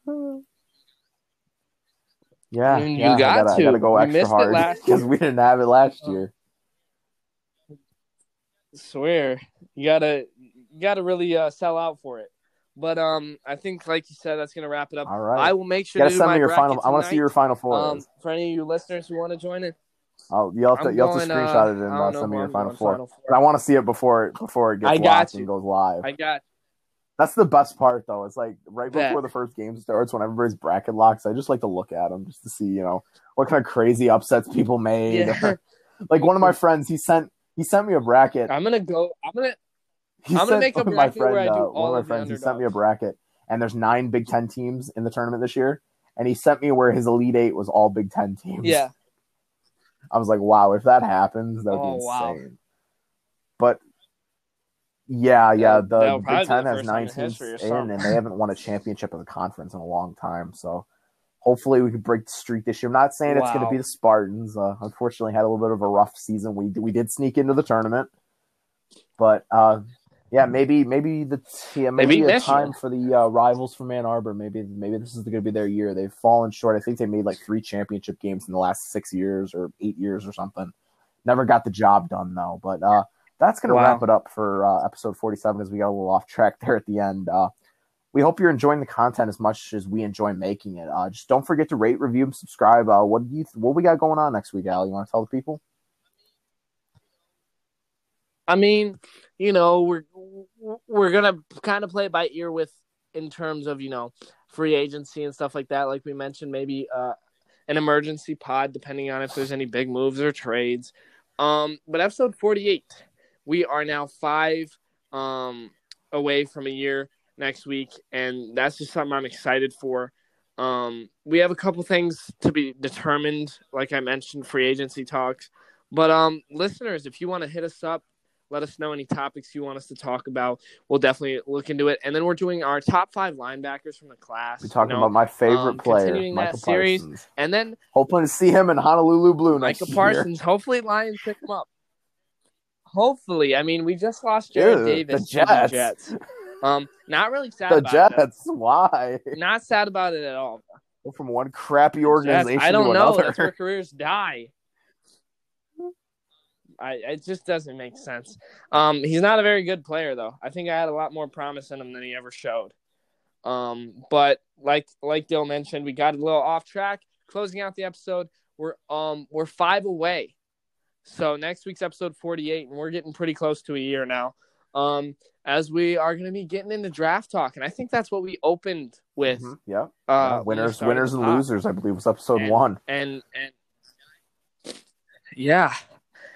watch. <sighs> Yeah, You yeah, got I gotta, to. I gotta go extra missed it hard because <laughs> we didn't have it last Oh. year. Swear, you gotta, you gotta really uh, sell out for it. But um, I think, like you said, that's gonna wrap it up. All right, I will make sure you gotta to send my me your final. I want to see your final four. Um, for any of you listeners who want to join in, I'll, you'll have to, I'm you'll have to going, uh, screenshot it and uh, send me your final going four. But I want to see it before it before it gets watched you. and goes live. I got That's the best part, though. It's like right Bet. before the first game starts, when everybody's bracket locks. I just like to look at them just to see, you know, what kind of crazy upsets people made. yeah. <laughs> like one of my <laughs> friends, he sent he sent me a bracket. I'm gonna go. I'm gonna. He I'm gonna make a my bracket friend, where I do uh, all one of my friends. He sent me a bracket, and there's nine Big Ten teams in the tournament this year, and he sent me where his Elite Eight was all Big Ten teams. Yeah. <laughs> I was like, wow, if that happens, that would Oh, be wow. insane. But yeah, yeah, the Big Ten has nine teams in, and they haven't won a championship of the conference in a long time. So hopefully we can break the streak this year. I'm not saying it's going to be the Spartans. Uh, unfortunately, had a little bit of a rough season. We we did sneak into the tournament, but uh, yeah, maybe maybe the yeah, maybe beat a time for the uh, rivals from Ann Arbor. Maybe maybe this is going to be their year. They've fallen short. I think they made like three championship games in the last six years or eight years or something. Never got the job done though. But uh, that's going to Wow. wrap it up for uh, episode 47 as we got a little off track there at the end. We hope you're enjoying the content as much as we enjoy making it. Uh, just don't forget to rate, review, and subscribe. Uh, what do you what we got going on next week, Al? You want to tell the people? I mean, you know, we're we're gonna kind of play by ear with in terms of you know free agency and stuff like that. Like we mentioned, maybe uh, an emergency pod depending on if there's any big moves or trades. Um, but episode forty eight, we are now five um away from a year next week, and that's just something I'm excited for. Um, we have a couple things to be determined, like I mentioned, free agency talks. But um, listeners, if you want to hit us up, let us know any topics you want us to talk about. We'll definitely look into it. And then we're doing our top five linebackers from the class. We're talking you know, about my favorite um, player, continuing that Michael series. Parsons. and then Hoping to see him in Honolulu Blue next Micah year. Parsons. Hopefully, Lions pick him up. Hopefully, I mean, we just lost Jarrad Davis the to the Jets. <laughs> Jets. Um, not really sad The about it. Jets. Why? Not sad about it at all. Go from one crappy Jets, organization I don't to know. another. That's where careers die. I it just doesn't make sense. Um, he's not a very good player though. I think I had a lot more promise in him than he ever showed. Um, but like like Dill mentioned, we got a little off track. Closing out the episode, we're um we're five away. So next week's episode forty eight, and we're getting pretty close to a year now. Um, as we are going to be getting into draft talk, and I think that's what we opened with. Mhm, Yeah. Uh, Yeah, winners, winners, and pod losers. I believe was episode And- one. and and yeah,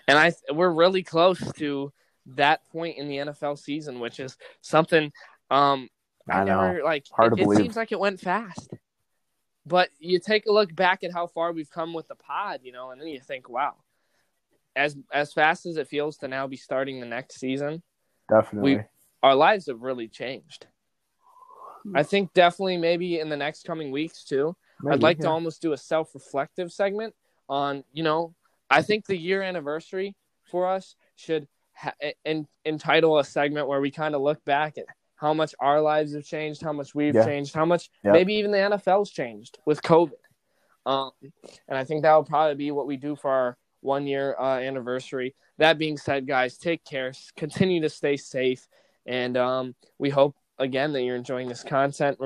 and I we're really close to that point in the NFL season, which is something um I, I know. never like. Hard it, to it seems like it went fast, but you take a look back at how far we've come with the pod, you know, and then you think, wow, as as fast as it feels to now be starting the next season, Definitely. our lives have really changed. I think definitely maybe in the next coming weeks too. I'd like yeah. to almost do a self-reflective segment on, you know, I think the year anniversary for us should ha- en- entitle a segment where we kind of look back at how much our lives have changed, how much we've Yeah. changed, how much Yeah. maybe even the NFL's changed with COVID. Um, and I think that will probably be what we do for our one year uh, anniversary. That being said, guys, take care, continue to stay safe, and um, we hope again that you're enjoying this content.